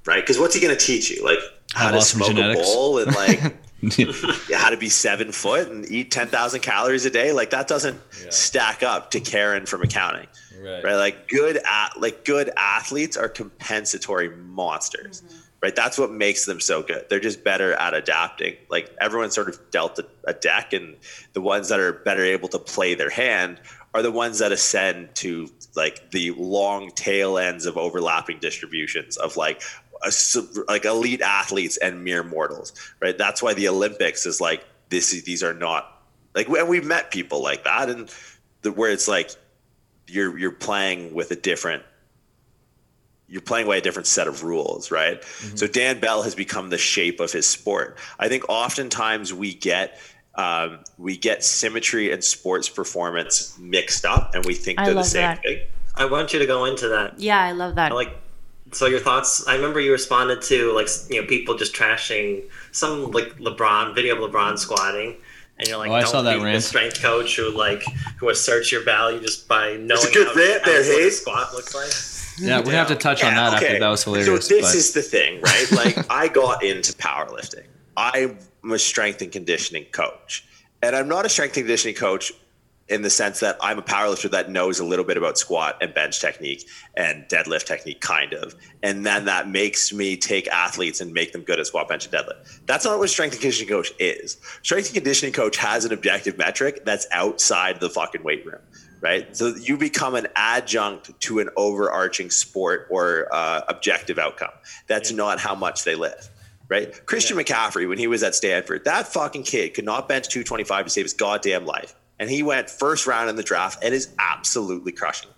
right? Because what's he going to teach you? Like how to smoke genetics. a bowl and like how to be seven foot and eat ten thousand calories a day? Like that doesn't stack up to Karen from accounting Right. right? Like good at like good athletes are compensatory monsters, mm-hmm. right? That's what makes them so good. They're just better at adapting. Like everyone sort of dealt a, a deck, and the ones that are better able to play their hand are the ones that ascend to like the long tail ends of overlapping distributions of like a, like elite athletes and mere mortals, right? That's why the Olympics is like this. is- These are not like, and we've met people like that, and the, where it's like you're you're playing with a different you're playing by a different set of rules, right? Mm-hmm. So Dan Bell has become the shape of his sport. I think oftentimes we get um, we get symmetry and sports performance mixed up, and we think I they're the same that. thing. I want you to go into that. Yeah, I love that. I like so your thoughts i remember you responded to like you know people just trashing some like lebron video of lebron squatting and you're like Oh, I don't saw that be rant. the strength coach who like who asserts your value just by knowing a good how, rant how there, what a Hayes. squat looks like Yeah, we're gonna have to touch on Yeah, that after that was hilarious. So this but- is the thing, right? Like I got into powerlifting. I'm a strength and conditioning coach. And I'm not a strength and conditioning coach in the sense that I'm a powerlifter that knows a little bit about squat and bench technique and deadlift technique, kind of. And then that makes me take athletes and make them good at squat, bench, and deadlift. That's not what strength and conditioning coach is. Strength and conditioning coach has an objective metric that's outside the fucking weight room right? So you become an adjunct to an overarching sport or uh, objective outcome. That's not how much they live, right? Christian McCaffrey, when he was at Stanford, that fucking kid could not bench 225 to save his goddamn life. And he went first round in the draft and is absolutely crushing.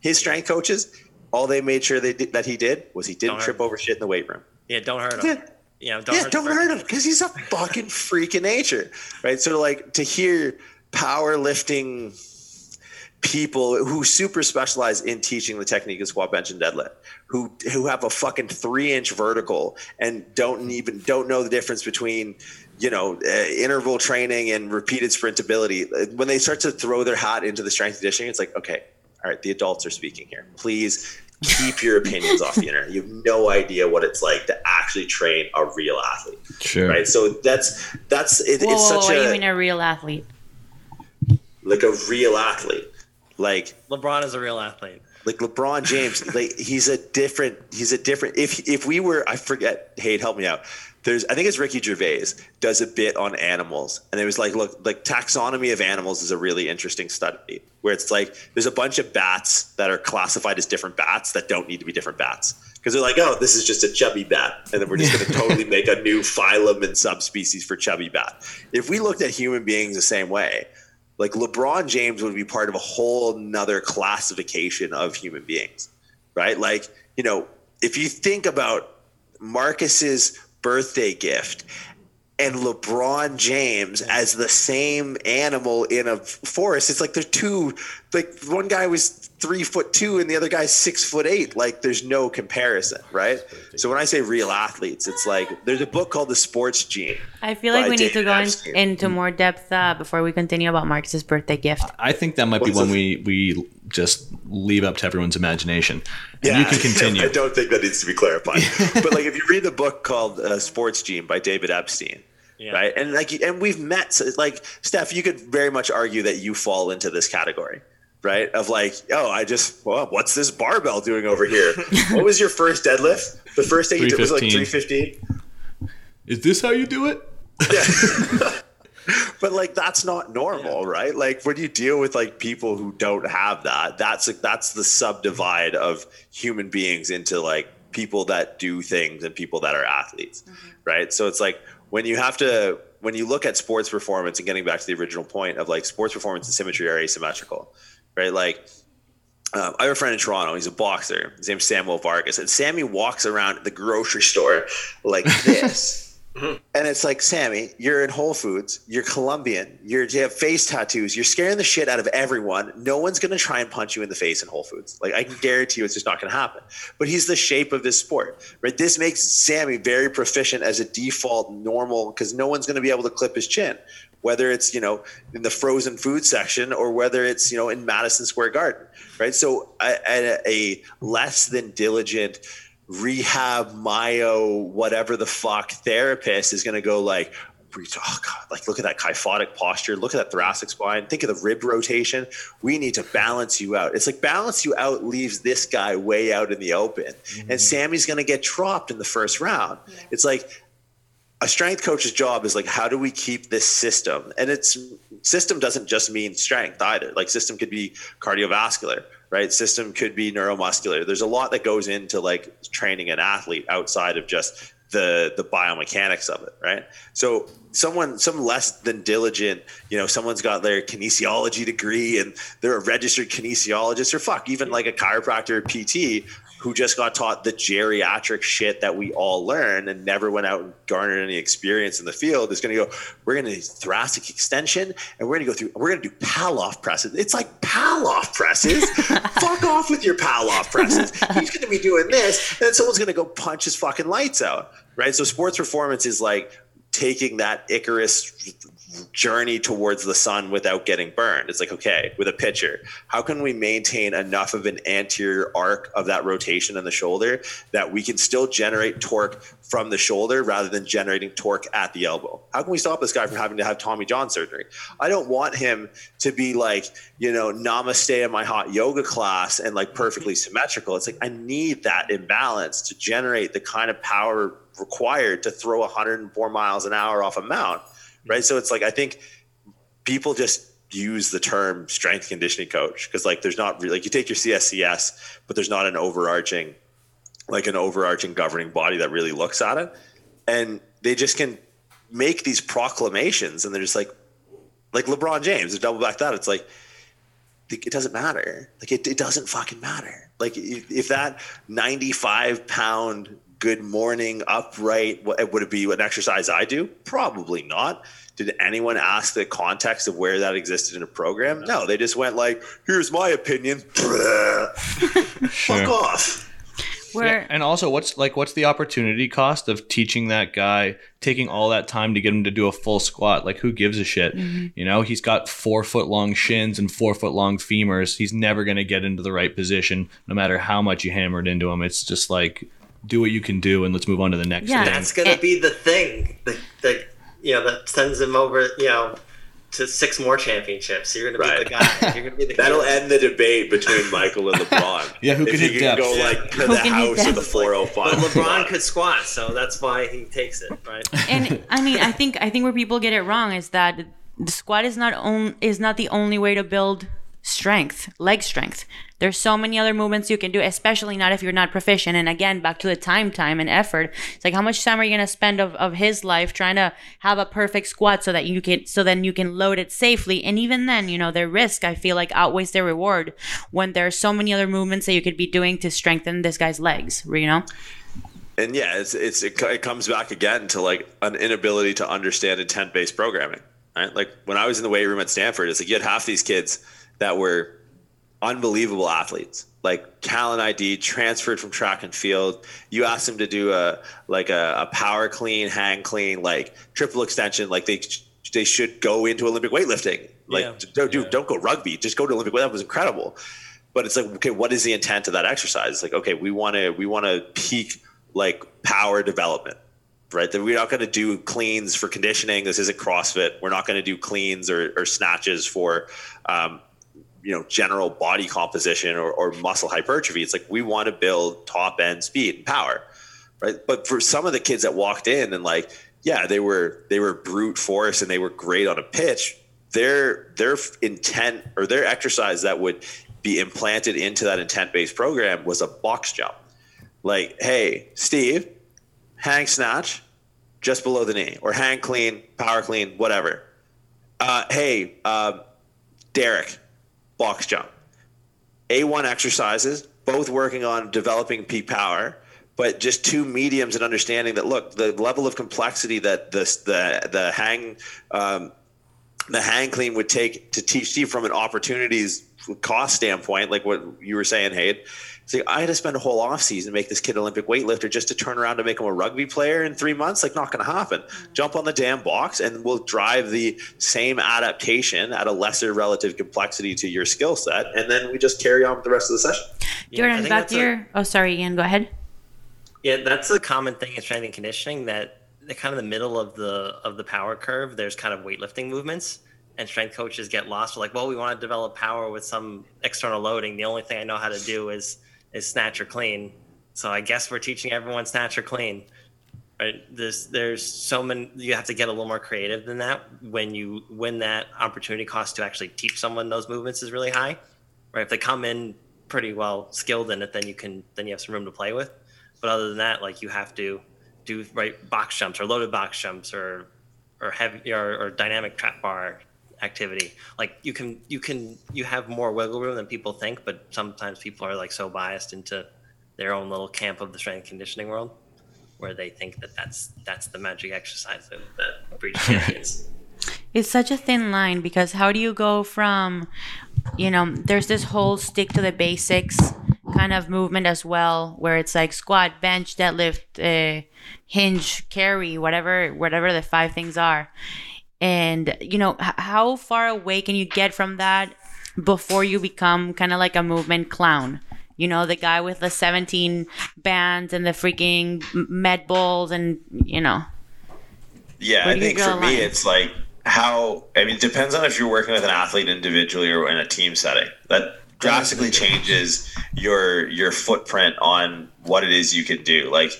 His strength coaches, all they made sure they did, that he did was he didn't Don't trip over shit in the weight room. yeah don't hurt him yeah don't yeah, hurt don't hurt him because he's a fucking freak of nature, right? So like to hear powerlifting people who super specialize in teaching the technique of squat, bench, and deadlift, who who have a fucking three inch vertical and don't even don't know the difference between you know uh, interval training and repeated sprintability. When they start to throw their hat into the strength conditioning, it's like okay, all right, the adults are speaking here. Please keep your opinions off the internet. You have no idea what it's like to actually train a real athlete, sure. right? So that's that's it, whoa, it's such what do a you mean a real athlete? like a real athlete, like lebron is a real athlete like LeBron James, like he's a different, he's a different. If if we were, I forget. Hey, help me out. There's, I think it's Ricky Gervais does a bit on animals, and it was like, look, like taxonomy of animals is a really interesting study where it's like there's a bunch of bats that are classified as different bats that don't need to be different bats because they're like, oh, this is just a chubby bat, and then we're just going to totally make a new phylum and subspecies for chubby bat. If we looked at human beings the same way, like LeBron James would be part of a whole nother classification of human beings, right? Like, you know, if you think about Marcus's birthday gift and LeBron James as the same animal in a forest, it's like they're two, like one guy was three foot two and the other guy's six foot eight. Like there's no comparison, right? So when I say real athletes, it's like there's a book called The Sports Gene. I feel like by we need to go in, into more depth uh, before we continue about Marcus's birthday gift. I think that might be What's one the- we we just leave up to everyone's imagination. And you can continue. I don't think that needs to be clarified. but like, if you read the book called uh, Sports Gene by David Epstein, Yeah. right? And like, and we've met. So like, Steph, you could very much argue that you fall into this category, right? Of like, oh, I just, well, what's this barbell doing over here? what was your first deadlift? The first thing you did was like 315. 315. Is this how you do it? but like that's not normal right like when you deal with like people who don't have that that's like that's the subdivide of human beings into like people that do things and people that are athletes mm-hmm. right so it's like when you have to when you look at sports performance and getting back to the original point of like sports performance and symmetry are asymmetrical right like um, I have a friend in Toronto. He's a boxer. His name's Samuel Vargas, and Sammy walks around the grocery store like this. And it's like, Sammy, you're in Whole Foods. You're Colombian. You're, you have face tattoos. You're scaring the shit out of everyone. No one's going to try and punch you in the face in Whole Foods. Like, I can guarantee you it's just not going to happen. But he's the shape of this sport, right? This makes Sammy very proficient as a default normal because no one's going to be able to clip his chin, whether it's, you know, in the frozen food section or whether it's, you know, in Madison Square Garden, right? So a, a, less than diligent, rehab myo whatever the fuck therapist is going to go like oh god like look at that kyphotic posture look at that thoracic spine think of the rib rotation. We need to balance you out. It's like balance you out leaves this guy way out in the open. And mm-hmm. sammy's going to get dropped in the first round. It's like a strength coach's job is like how do we keep this system? And it's system doesn't just mean strength either. Like system could be cardiovascular right? System could be neuromuscular. There's a lot that goes into like training an athlete outside of just the the biomechanics of it right? So someone some less than diligent you know someone's got their kinesiology degree and they're a registered kinesiologist or fuck even like a chiropractor or pt who just got taught the geriatric shit that we all learn and never went out and garnered any experience in the field is going to go we're going to do thoracic extension and we're going to go through we're going to do Pallof presses. It's like Pallof presses. Fuck off with your Pallof presses. He's going to be doing this and then someone's going to go punch his fucking lights out right? So sports performance is like taking that Icarus journey towards the sun without getting burned. It's like, okay, with a pitcher, how can we maintain enough of an anterior arc of that rotation in the shoulder that we can still generate torque from the shoulder rather than generating torque at the elbow? How can we stop this guy from having to have Tommy John surgery? I don't want him to be like, you know, namaste in my hot yoga class and like perfectly symmetrical. It's like, I need that imbalance to generate the kind of power required to throw 104 miles an hour off a mount right? So it's like I think people just use the term strength conditioning coach because like there's not really like you take your CSCS, but there's not an overarching like an overarching governing body that really looks at it, and they just can make these proclamations, and they're just like like LeBron James. To double back that, it's like it doesn't matter. Like it, it doesn't fucking matter. Like if, if that 95 pound good morning upright what, would it be an exercise i do? Probably not. Did anyone ask the context of where that existed in a program? No. They just went like here's my opinion. Fuck off Where Yeah, and also, what's like, what's the opportunity cost of teaching that guy, taking all that time to get him to do a full squat? Like, who gives a shit? Mm-hmm. You know, he's got four foot long shins and four foot long femurs. He's never going to get into the right position, no matter how much you hammered into him. It's just like, do what you can do, and let's move on to the next Yeah. thing. That's gonna be the thing that, that you know that sends him over, you know, to six more championships. You're gonna be Right. the guy. You're gonna be the that'll hero. end the debate between michael and lebron Yeah, who if can you hit can depth? go like to Who the house or the 405 But LeBron could squat, so that's why he takes it, right? and I mean, I think I think where people get it wrong is that the squat is not on, is not the only way to build strength, leg strength. There's so many other movements you can do, especially not if you're not proficient. And again, back to the time, time, and effort. It's like how much time are you gonna spend of, of his life trying to have a perfect squat so that you can so then you can load it safely. And even then, you know, their risk I feel like outweighs their reward when there's so many other movements that you could be doing to strengthen this guy's legs. You know? and yeah, it's, it's it, it comes back again to like an inability to understand intent based programming. Right? Like when I was in the weight room at Stanford, it's like you had half these kids that were unbelievable athletes. Like Callan ID transferred from track and field. You asked them to do a like a, a power clean, hang clean, like triple extension. Like they they should go into Olympic weightlifting. Like Yeah. don't do Yeah. don't go rugby. Just go to Olympic. That was incredible. But it's like okay, what is the intent of that exercise? It's like okay, we want to we want to peak like power development right? That we're not going to do cleans for conditioning. This isn't CrossFit. We're not going to do cleans or, or snatches for um, you know general body composition or, or muscle hypertrophy. It's like we want to build top end speed and power, right? But for some of the kids that walked in and like yeah they were they were brute force and they were great on a pitch their their intent or their exercise that would be implanted into that intent based program was a box jump like hey steve hang snatch just below the knee or hang clean power clean whatever uh, hey uh, derek box jump a1 exercises both working on developing peak power but just two mediums and understanding that look the level of complexity that this the the hang um, the hang clean would take to teach Steve from an opportunities cost standpoint, like what you were saying, Hayde. So I had to spend a whole offseason to make this kid Olympic weightlifter just to turn around to make him a rugby player in three months. Like not going to happen. Mm-hmm. Jump on the damn box, and we'll drive the same adaptation at a lesser relative complexity to your skill set, and then we just carry on with the rest of the session. Jordan, back to your. oh, sorry, Ian. Go ahead. Yeah, that's a common thing in strength and conditioning that the kind of the middle of the of the power curve, there's kind of weightlifting movements and strength coaches get lost. We're like, well, we want to develop power with some external loading. The only thing I know how to do is is snatch or clean. So I guess we're teaching everyone snatch or clean. Right? There's there's so many. You have to get a little more creative than that when you when that opportunity cost to actually teach someone those movements is really high. Right? If they come in pretty well skilled in it, then you can then you have some room to play with. But other than that, like you have to do right box jumps or loaded box jumps or or heavy or, or dynamic trap bar activity. Like you can you can you have more wiggle room than people think, but sometimes people are like so biased into their own little camp of the strength conditioning world where they think that that's that's the magic exercise that, that breach champions. It's such a thin line because how do you go from, you know, there's this whole stick to the basics kind of movement as well, where it's like squat, bench, deadlift, uh, hinge, carry, whatever, whatever the five things are. And you know, h- how far away can you get from that before you become kind of like a movement clown? You know, the guy with the 17 bands and the freaking med balls, and you know. Yeah, I think for me, it's like how I mean, it depends on if you're working with an athlete individually or in a team setting. That drastically changes your your footprint on what it is you can do. Like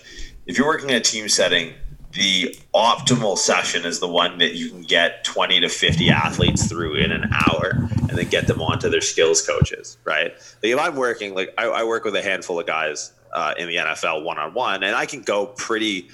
if you're working in a team setting, the optimal session is the one that you can get 20 to 50 athletes through in an hour and then get them onto their skills coaches, right? Like if I'm working, like I, I work with a handful of guys uh, in the NFL one on one, and I can go pretty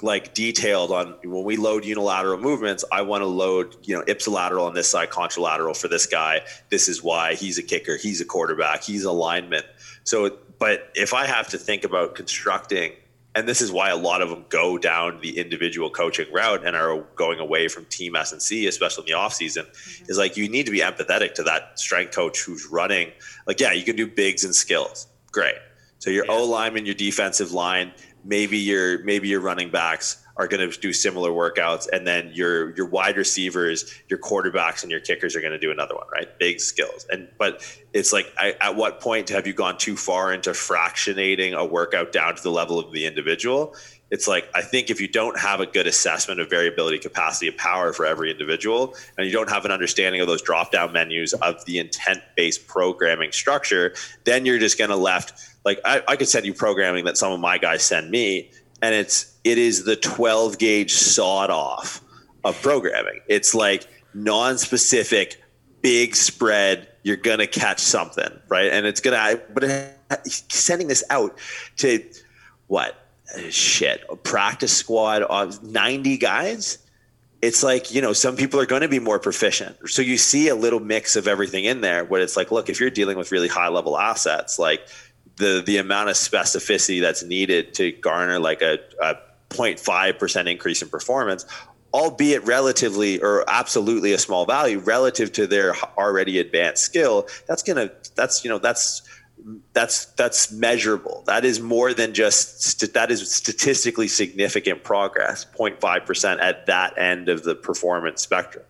like detailed on when we load unilateral movements, I want to load, you know, ipsilateral on this side, contralateral for this guy. This is why he's a kicker, he's a quarterback, he's a lineman. So, but if I have to think about constructing, and this is why a lot of them go down the individual coaching route and are going away from team S and C, especially in the off season, mm-hmm. is like you need to be empathetic to that strength coach who's running. Like, yeah, you can do bigs and skills, great. So your yeah. O and your defensive line, maybe your maybe your running backs are going to do similar workouts and then your your wide receivers your quarterbacks and your kickers are going to do another one right? Big skills. And but it's like I, at what point have you gone too far into fractionating a workout down to the level of the individual? It's like i think if you don't have a good assessment of variability capacity and power for every individual and you don't have an understanding of those drop down menus of the intent based programming structure then you're just going to left like I, I could send you programming that some of my guys send me and it's it is the 12 gauge sawed off of programming. It's like non-specific big spread you're gonna catch something right? And it's gonna but sending this out to what shit a practice squad of 90 guys? It's like you know some people are going to be more proficient. So you see a little mix of everything in there where it's like look if you're dealing with really high level assets like the the amount of specificity that's needed to garner like a, a 0.5% increase in performance albeit relatively or absolutely a small value relative to their already advanced skill that's gonna that's you know that's that's that's measurable. That is more than just that is statistically significant progress 0.5% at that end of the performance spectrum.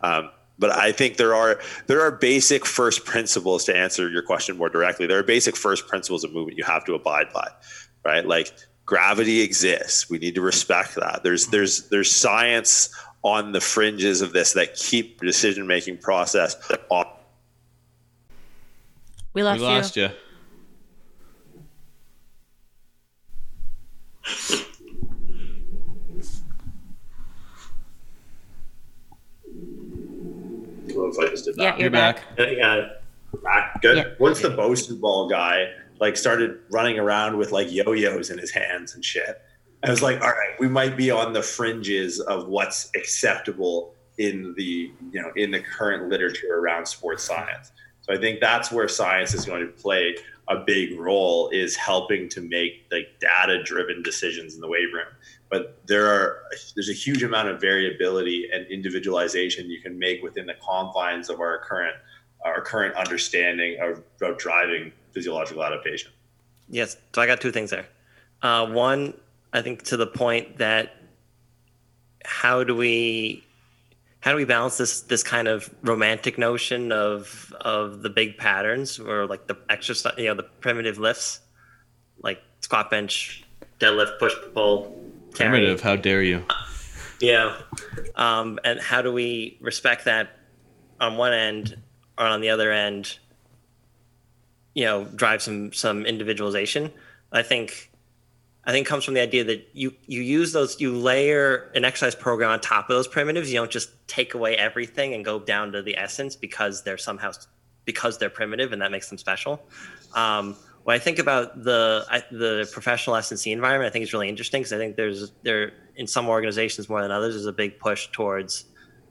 Um, but I think there are there are basic first principles to answer your question more directly. There are basic first principles of movement you have to abide by, right? Like gravity exists. We need to respect that. There's there's there's science on the fringes of this that keep the decision making process We lost, we lost you. Well, if I just did Yeah, you're, back. Yeah, yeah. Back. Good. Yeah. Once the Bosu ball guy like started running around with like yo-yos in his hands and shit, I was like, all right, we might be on the fringes of what's acceptable in the you know in the current literature around sports science. So I think that's where science is going to play a big role is helping to make like data driven decisions in the weight room. But there are there's a huge amount of variability and individualization you can make within the confines of our current our current understanding of, of driving physiological adaptation. Yes. So I got two things there. Uh, one, I think to the point that how do we how do we balance this this kind of romantic notion of of the big patterns or like the exercise you know the primitive lifts like squat bench deadlift push pull carry. Primitive. How dare you? Yeah. Um, and how do we respect that on one end or on the other end, you know, drive some some individualization? I think I think comes from the idea that you you use those you layer an exercise program on top of those primitives. You don't just take away everything and go down to the essence because they're somehow because they're primitive and that makes them special. Um, when I think about the the professional S&C environment, I think it's really interesting because I think there's there in some organizations more than others there's a big push towards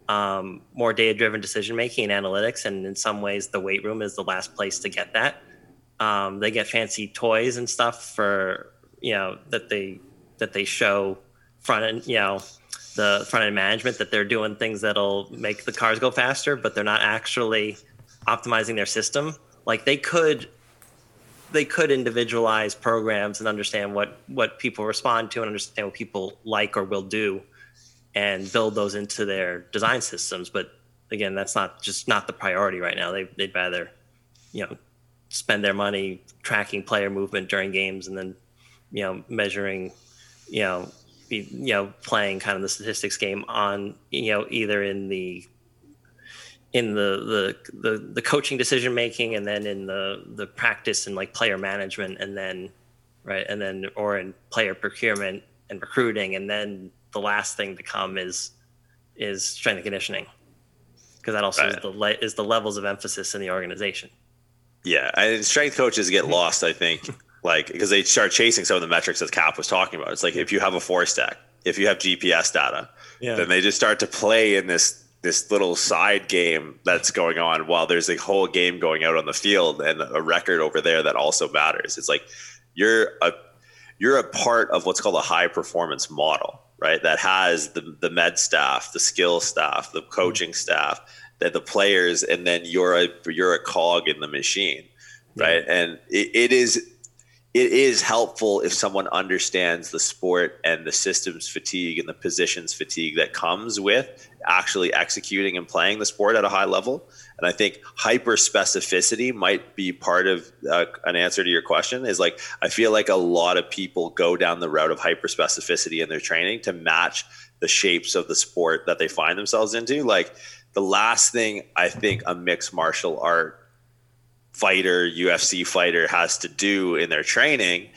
um, more data-driven decision making and analytics, and in some ways the weight room is the last place to get that. Um, they get fancy toys and stuff for you know that they that they show front end you know the front end management that they're doing things that'll make the cars go faster, but they're not actually optimizing their system. Like they could they could individualize programs and understand what what people respond to and understand what people like or will do and build those into their design systems but again that's not just not the priority right now they, they'd rather you know spend their money tracking player movement during games and then you know measuring you know be, you know playing kind of the statistics game on you know either in the in the the the, the coaching decision making and then in the the practice and like player management and then right and then or in player procurement and recruiting. And then the last thing to come is is strength and conditioning because that also is the le- is the levels of emphasis in the organization. Yeah, and strength coaches get lost, I think, like because they start chasing some of the metrics that Cap was talking about. It's like if you have a four stack, if you have GPS data, Yeah. then they just start to play in this this little side game that's going on while there's a whole game going out on the field and a record over there that also matters. It's like you're a you're a part of what's called a high performance model, right? That has the the med staff, the skill staff, the mm-hmm. coaching staff, that the players, and then you're a you're a cog in the machine, right? And it, it is it is helpful if someone understands the sport and the systems fatigue and the positions fatigue that comes with actually executing and playing the sport at a high level. And I think hyper specificity might be part of uh, an answer to your question. Is like I feel like a lot of people go down the route of hyper specificity in their training to match the shapes of the sport that they find themselves into. Like the last thing I think a mixed martial art fighter, UFC fighter has to do in their training,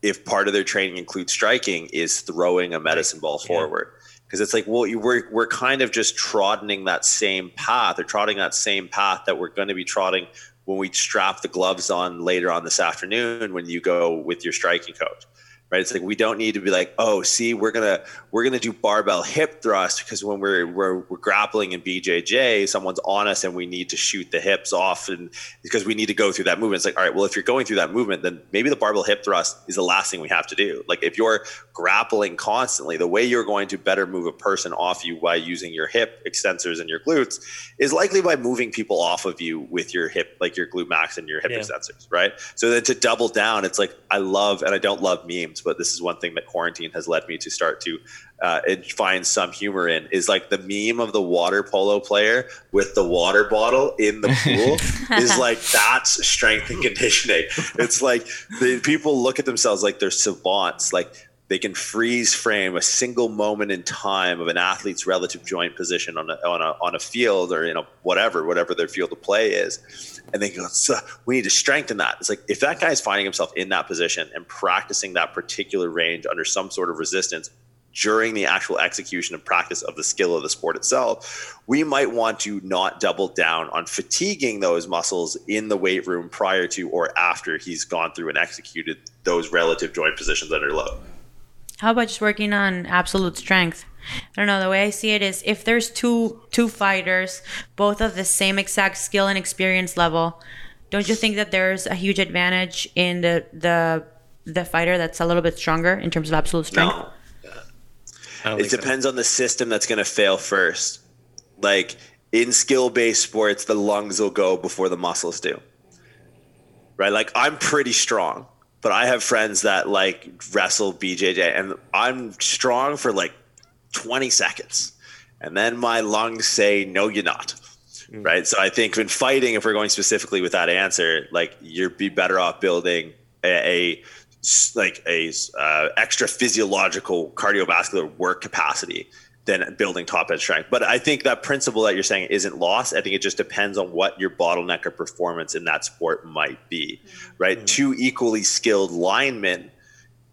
if part of their training includes striking, is throwing a medicine ball forward. Because it's like, well, you- we're, we're kind of just trotting that same path or trotting that same path that we're going to be trotting when we strap the gloves on later on this afternoon when you go with your striking coach. Right? It's like we don't need to be like, oh, see, we're gonna we're gonna do barbell hip thrust because when we're we're, we're grappling in BJJ, someone's on us and we need to shoot the hips off, and because we need to go through that movement. It's like, all right, well, if you're going through that movement, then maybe the barbell hip thrust is the last thing we have to do. Like if you're grappling constantly, the way you're going to better move a person off you by using your hip extensors and your glutes is likely by moving people off of you with your hip, like your glute max and your hip Yeah. extensors, right? So then to double down, it's like I love, and I don't love memes, but this is one thing that quarantine has led me to start to uh, find some humor in is like the meme of the water polo player with the water bottle in the pool is like that's strength and conditioning. It's like the people look at themselves like they're savants, like. They can freeze frame a single moment in time of an athlete's relative joint position on a, on a, on a field or in a whatever, whatever their field of play is. And they go, we need to strengthen that. It's like if that guy is finding himself in that position and practicing that particular range under some sort of resistance during the actual execution and practice of the skill of the sport itself, we might want to not double down on fatiguing those muscles in the weight room prior to or after he's gone through and executed those relative joint positions under load. How about just working on absolute strength? I don't know. The way I see it is, if there's two two fighters, both of the same exact skill and experience level, don't you think that there's a huge advantage in the the the fighter that's a little bit stronger in terms of absolute strength? No. It think so. depends on the system that's going to fail first. Like in skill based sports, the lungs will go before the muscles do. Right? Like I'm pretty strong, but I have friends that like wrestle BJJ and I'm strong for like 20 seconds. And then my lungs say, no, you're not. Right. So I think in fighting, if we're going specifically with that answer, like you'd be better off building a like a uh, extra physiological cardiovascular work capacity than building top end strength. But I think that principle that you're saying isn't lost. I think it just depends on what your bottleneck of performance in that sport might be, mm-hmm. right? Mm-hmm. Two equally skilled linemen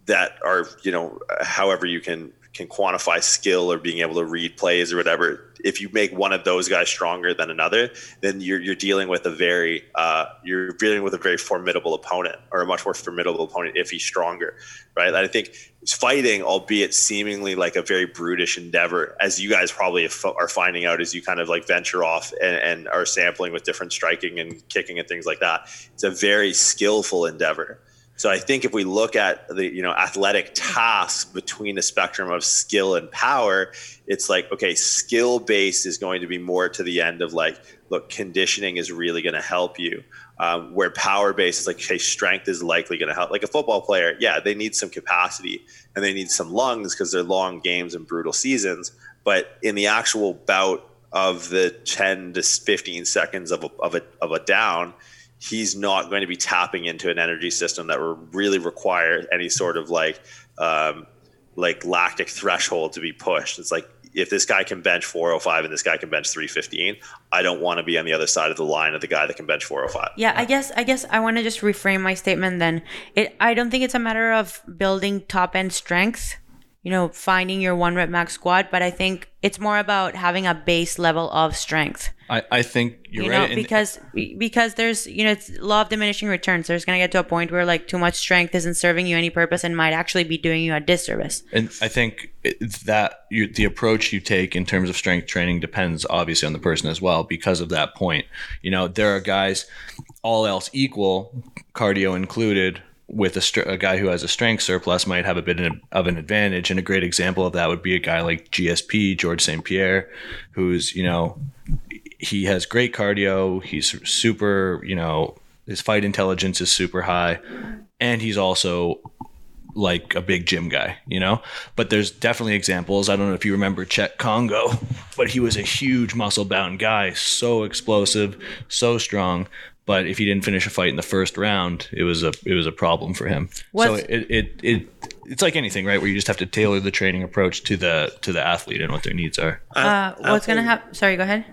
that are, you know, however you can can quantify skill or being able to read plays or whatever. If you make one of those guys stronger than another, then you're you're dealing with a very uh, you're dealing with a very formidable opponent or a much more formidable opponent if he's stronger, right? And I think fighting, albeit seemingly like a very brutish endeavor, as you guys probably are finding out as you kind of like venture off and, and are sampling with different striking and kicking and things like that. It's a very skillful endeavor. So I think if we look at the you know athletic tasks between the spectrum of skill and power, it's like okay, skill base is going to be more to the end of like look, conditioning is really going to help you. Um, where power base is like okay, strength is likely going to help. Like a football player, yeah, they need some capacity and they need some lungs because they're long games and brutal seasons. But in the actual bout of the 10 to 15 seconds of a, of a, of a down, he's not going to be tapping into an energy system that will really require any sort of like um, like lactic threshold to be pushed. It's like if this guy can bench 405 and this guy can bench 315, I don't want to be on the other side of the line of the guy that can bench 405. Yeah, I guess I guess I want to just reframe my statement then. It I don't think it's a matter of building top end strength, you know, finding your one rep max squat, but I think it's more about having a base level of strength. I, I think you're you right. know, and- because because there's you know it's law of diminishing returns. There's gonna get to a point where like too much strength isn't serving you any purpose and might actually be doing you a disservice. And I think that you, the approach you take in terms of strength training depends obviously on the person as well because of that point. You know, there are guys, all else equal, cardio included, with a, a guy who has a strength surplus might have a bit of an advantage. And a great example of that would be a guy like GSP, George St. Pierre, who's, you know, he has great cardio. He's super, you know, his fight intelligence is super high. And he's also like a big gym guy, you know? But there's definitely examples. I don't know if you remember Cheick Kongo, but he was a huge muscle bound guy, so explosive, so strong. But if he didn't finish a fight in the first round, it was a it was a problem for him. so it, it it it's like anything, right? Where you just have to tailor the training approach to the to the athlete and what their needs are. Uh, what's gonna happen? Sorry, go ahead.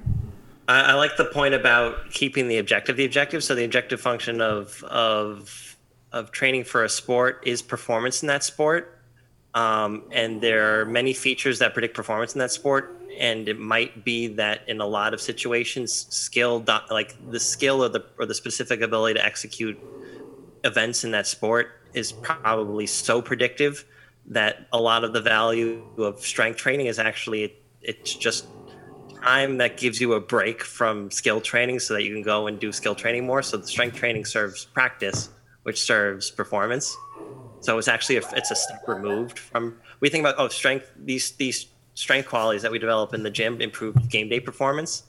I, I like the point about keeping the objective the objective. So the objective function of of of training for a sport is performance in that sport, um, and there are many features that predict performance in that sport. And it might be that in a lot of situations, skill, like the skill or the or the specific ability to execute events in that sport, is probably so predictive that a lot of the value of strength training is actually it's just time that gives you a break from skill training so that you can go and do skill training more. So the strength training serves practice, which serves performance. So it's actually a, it's a step removed from we think about oh strength these these strength qualities that we develop in the gym improve game day performance.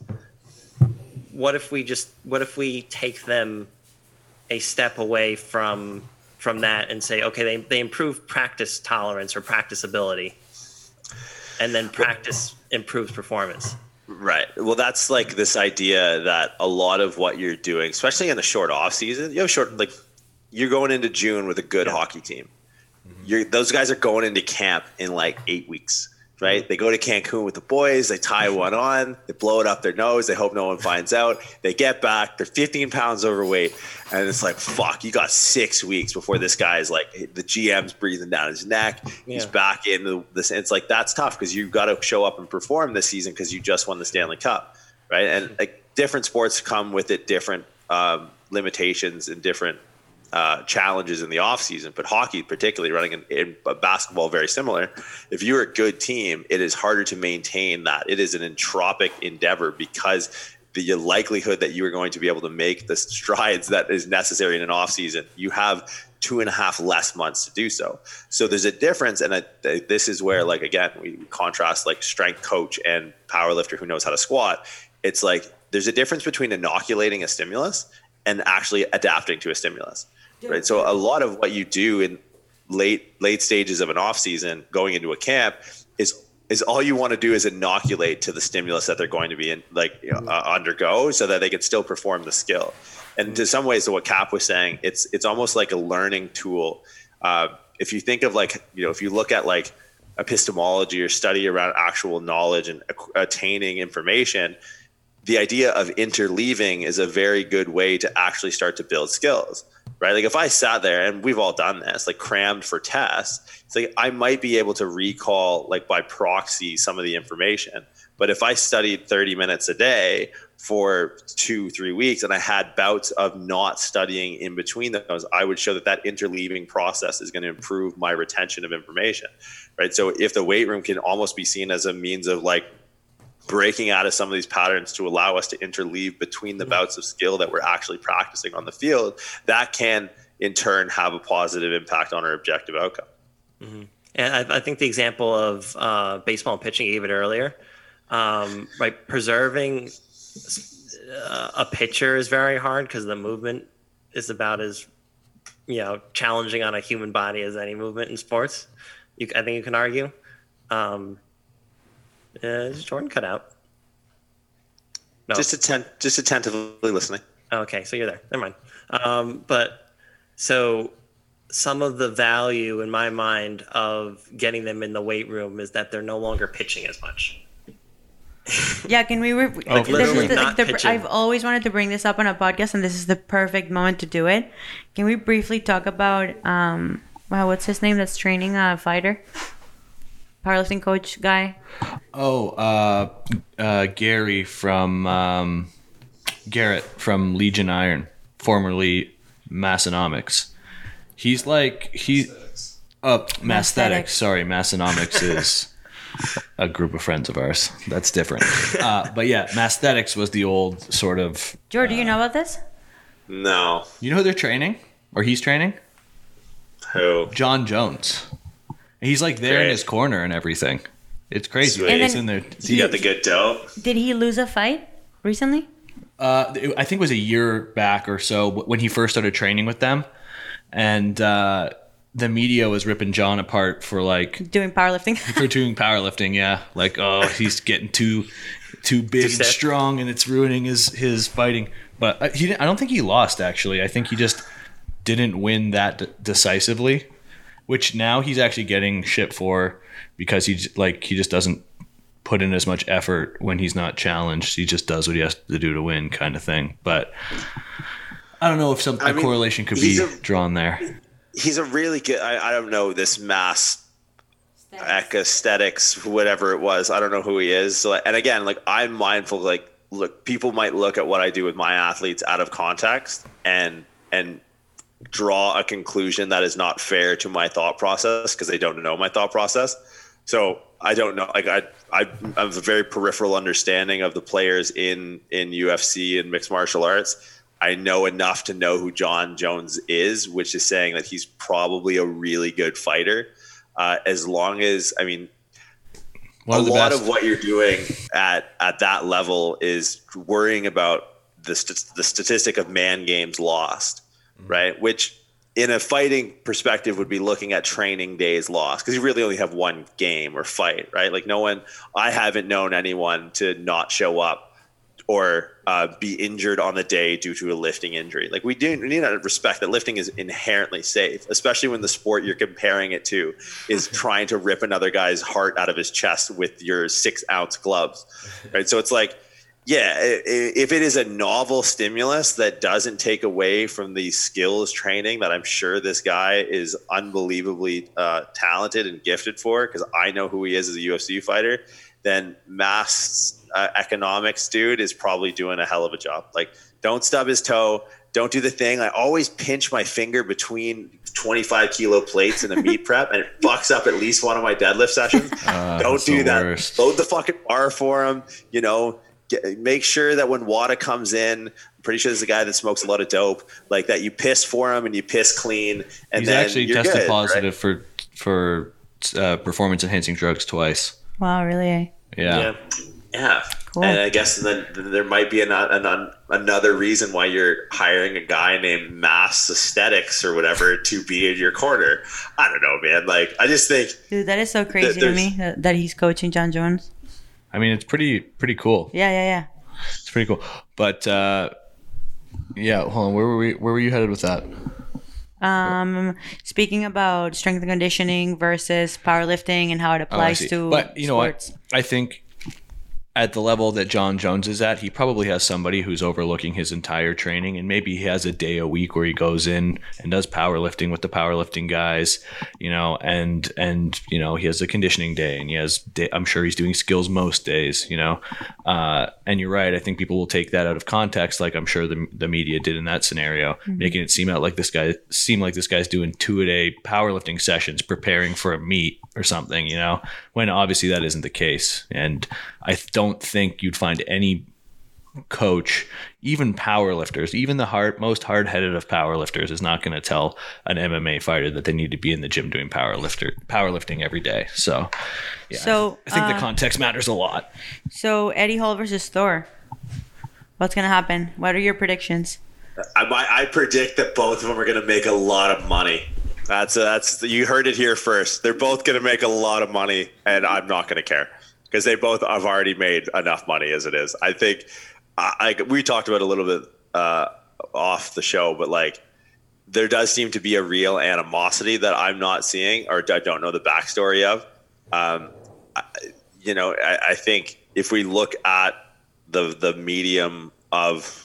What if we just what if we take them a step away from from that and say okay they, they improve practice tolerance or practice ability and then practice improves performance. Right. Well, that's like this idea that a lot of what you're doing, especially in the short off season, you have short like you're going into June with a good hockey team. Mm-hmm. You're, those guys are going into camp in like eight weeks, right? They go to Cancun with the boys, they tie mm-hmm. one on, they blow it up their nose, they hope no one finds out. They get back, they're 15 pounds overweight, and it's like, fuck, you got six weeks before this guy is like, the GM's breathing down his neck, he's back in this. It's like, that's tough because you've got to show up and perform this season because you just won the Stanley Cup, right? And mm-hmm. like different sports come with it different um, limitations and different uh, challenges in the offseason, but hockey, particularly running in, in basketball, very similar. If you're a good team, it is harder to maintain that. It is an entropic endeavor because the likelihood that you are going to be able to make the strides that is necessary in an offseason, you have two and a half less months to do so. So there's a difference, and I, this is where, like, again, we contrast like strength coach and power lifter who knows how to squat. It's like there's a difference between inoculating a stimulus and actually adapting to a stimulus right? So a lot of what you do in late late stages of an off season, going into a camp, is is all you want to do is inoculate to the stimulus that they're going to be in, like you know, uh, undergo, so that they can still perform the skill. And to some ways, to what Cap was saying, it's it's almost like a learning tool. Uh, if you think of like you know, if you look at like epistemology or study around actual knowledge and attaining information, the idea of interleaving is a very good way to actually start to build skills right? Like if i sat there and we've all done this like crammed for tests it's like i might be able to recall like by proxy some of the information. But if i studied 30 minutes a day for two three weeks and i had bouts of not studying in between those i would show that that interleaving process is going to improve my retention of information right? So if the weight room can almost be seen as a means of like breaking out of some of these patterns to allow us to interleave between the bouts of skill that we're actually practicing on the field, that can in turn have a positive impact on our objective outcome. And I, I think the example of uh, baseball and pitching gave it earlier. Um, right, preserving uh, a pitcher is very hard because the movement is about as you know challenging on a human body as any movement in sports. You, I think you can argue. Um, uh, is Jordan cut out? No. Just atten- just attentively listening. Okay, so you're there. Never mind. Um, but so some of the value in my mind of getting them in the weight room is that they're no longer pitching as much. Yeah, can we? Re- Oh, this literally is the, not like the, pitching. I've always wanted to bring this up on a podcast, and this is the perfect moment to do it. Can we briefly talk about um, wow, what's his name? That's training a fighter, powerlifting coach guy. Oh, uh, uh, Gary from um, Garrett from Legion Iron, formerly Massenomics. He's like he, uh, Masthetics. Masthetics. Sorry, Massenomics is a group of friends of ours. That's different. Uh, but yeah, Masthetics was the old sort of. George, do you know about this? No. You know who they're training, or he's training? Who? Jon Jones. He's like there in his corner and everything. It's crazy. Sweet. He's in there. He got the good dope. Did he lose a fight recently? Uh, I think it was a year back or so when he first started training with them, and uh, the media was ripping Jon apart for like Doing powerlifting. for doing powerlifting. Yeah, like oh he's getting too too big and strong, and it's ruining his his fighting. But uh, he didn't, I don't think he lost actually. I think he just didn't win that de- decisively, which now he's actually getting shit for because he like he just doesn't put in as much effort when he's not challenged. He just does what he has to do to win, kind of thing. But I don't know if some I a mean, correlation could be a- drawn there. He's a really good. I, I don't know this mass aesthetics, whatever it was. I don't know who he is. So, and again, like I'm mindful. Like, look, people might look at what I do with my athletes out of context and and draw a conclusion that is not fair to my thought process because they don't know my thought process. So I don't know. Like I, I, I have a very peripheral understanding of the players in in UFC and mixed martial arts. I know enough to know who Jon Jones is, which is saying that he's probably a really good fighter. Uh, as long as I mean, One a of lot best. of what you're doing at at that level is worrying about the st- the statistic of man games lost. Right? Which in a fighting perspective would be looking at training days lost because you really only have one game or fight, right? Like no one, I haven't known anyone to not show up or uh, be injured on the day due to a lifting injury. Like we do we need to respect that lifting is inherently safe, especially when the sport you're comparing it to is trying to rip another guy's heart out of his chest with your six ounce gloves, right? So it's like, yeah, if it is a novel stimulus that doesn't take away from the skills training that I'm sure this guy is unbelievably uh, talented and gifted for, because I know who he is as a UFC fighter, then mass uh, economics dude is probably doing a hell of a job. Like, don't stub his toe. Don't do the thing. I always pinch my finger between 25 kilo plates in a meat prep, and it fucks up at least one of my deadlift sessions. Uh, don't do that. worst. Load the fucking bar for him. You know, get, make sure that when Wada comes in, I'm pretty sure there's a guy that smokes a lot of dope, like that. You piss for him and you piss clean, and He's then actually you're tested good, right? positive for for uh, performance enhancing drugs twice. Wow, really? Yeah. Yeah. Yeah. Cool. And I guess then, then there might be an, an, another reason why you're hiring a guy named Mass Aesthetics or whatever to be in your corner. I don't know, man. Like, I just think Dude, that is so crazy to me that, that he's coaching Jon Jones. I mean, it's pretty pretty cool. Yeah, yeah, yeah. It's pretty cool. But uh, yeah, hold on. Where were we? Where were you headed with that? Um, speaking about strength and conditioning versus powerlifting and how it Oh, applies see. to but you know sports. what? I think at the level that Jon Jones is at, he probably has somebody who's overlooking his entire training, and maybe he has a day a week where he goes in and does powerlifting with the powerlifting guys, you know, and and you know he has a conditioning day, and he has. Day, I'm sure he's doing skills most days, you know. Uh, and you're right. I think people will take that out of context, like I'm sure the the media did in that scenario, making it seem out like this guy seem like this guy's doing two a day powerlifting sessions, preparing for a meet or something, you know, when obviously that isn't the case. And I don't think you'd find any coach, even powerlifters, even the hard, most hard headed of powerlifters is not going to tell an MMA fighter that they need to be in the gym doing powerlifter powerlifting every day. So, yeah, So, I think uh, the context matters a lot. So Eddie Hall versus Thor. What's gonna happen? What are your predictions? I, might- I predict that both of them are going to make a lot of money. That's that's you heard it here first. They're both going to make a lot of money, and I'm not going to care because they both have already made enough money as it is. I think I, I we talked about a little bit uh, off the show, but like there does seem to be a real animosity that I'm not seeing or I don't know the backstory of. Um, I, you know, I, I think if we look at the the medium of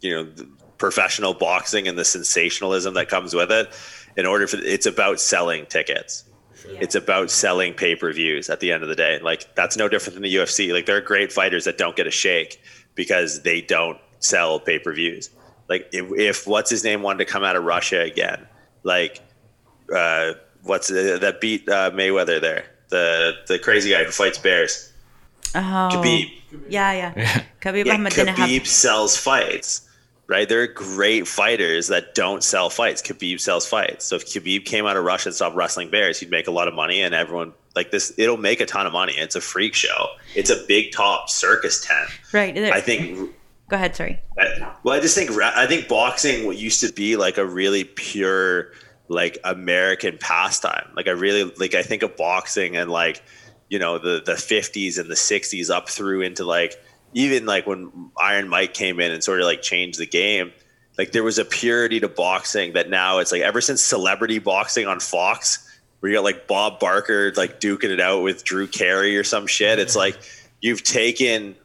you know professional boxing and the sensationalism that comes with it in order for it's about selling tickets it's about selling pay-per-views at the end of the day. Like that's no different than the UFC like there are great fighters that don't get a shake because they don't sell pay-per-views. Like if, if what's his name wanted to come out of Russia again like uh what's uh, that beat uh, Mayweather there? The the crazy guy who fights bears. Oh, Khabib. Yeah, yeah. Khabib yeah, Khabib have. sells fights, right? There are great fighters that don't sell fights. Khabib sells fights. So if Khabib came out of Russia and stopped wrestling bears, he'd make a lot of money, and everyone like this. It'll make a ton of money. It's a freak show. It's a big top circus tent. Right. there- I think. Go ahead. Sorry. Well, I just think I think boxing what used to be like a really pure like American pastime. Like I really like I think of boxing and like you know the the 50s and the 60s up through into like even like when Iron Mike came in and sort of like changed the game. Like there was a purity to boxing that now it's like ever since celebrity boxing on Fox, where you got like Bob Barker like duking it out with Drew Carey or some shit. It's like you've taken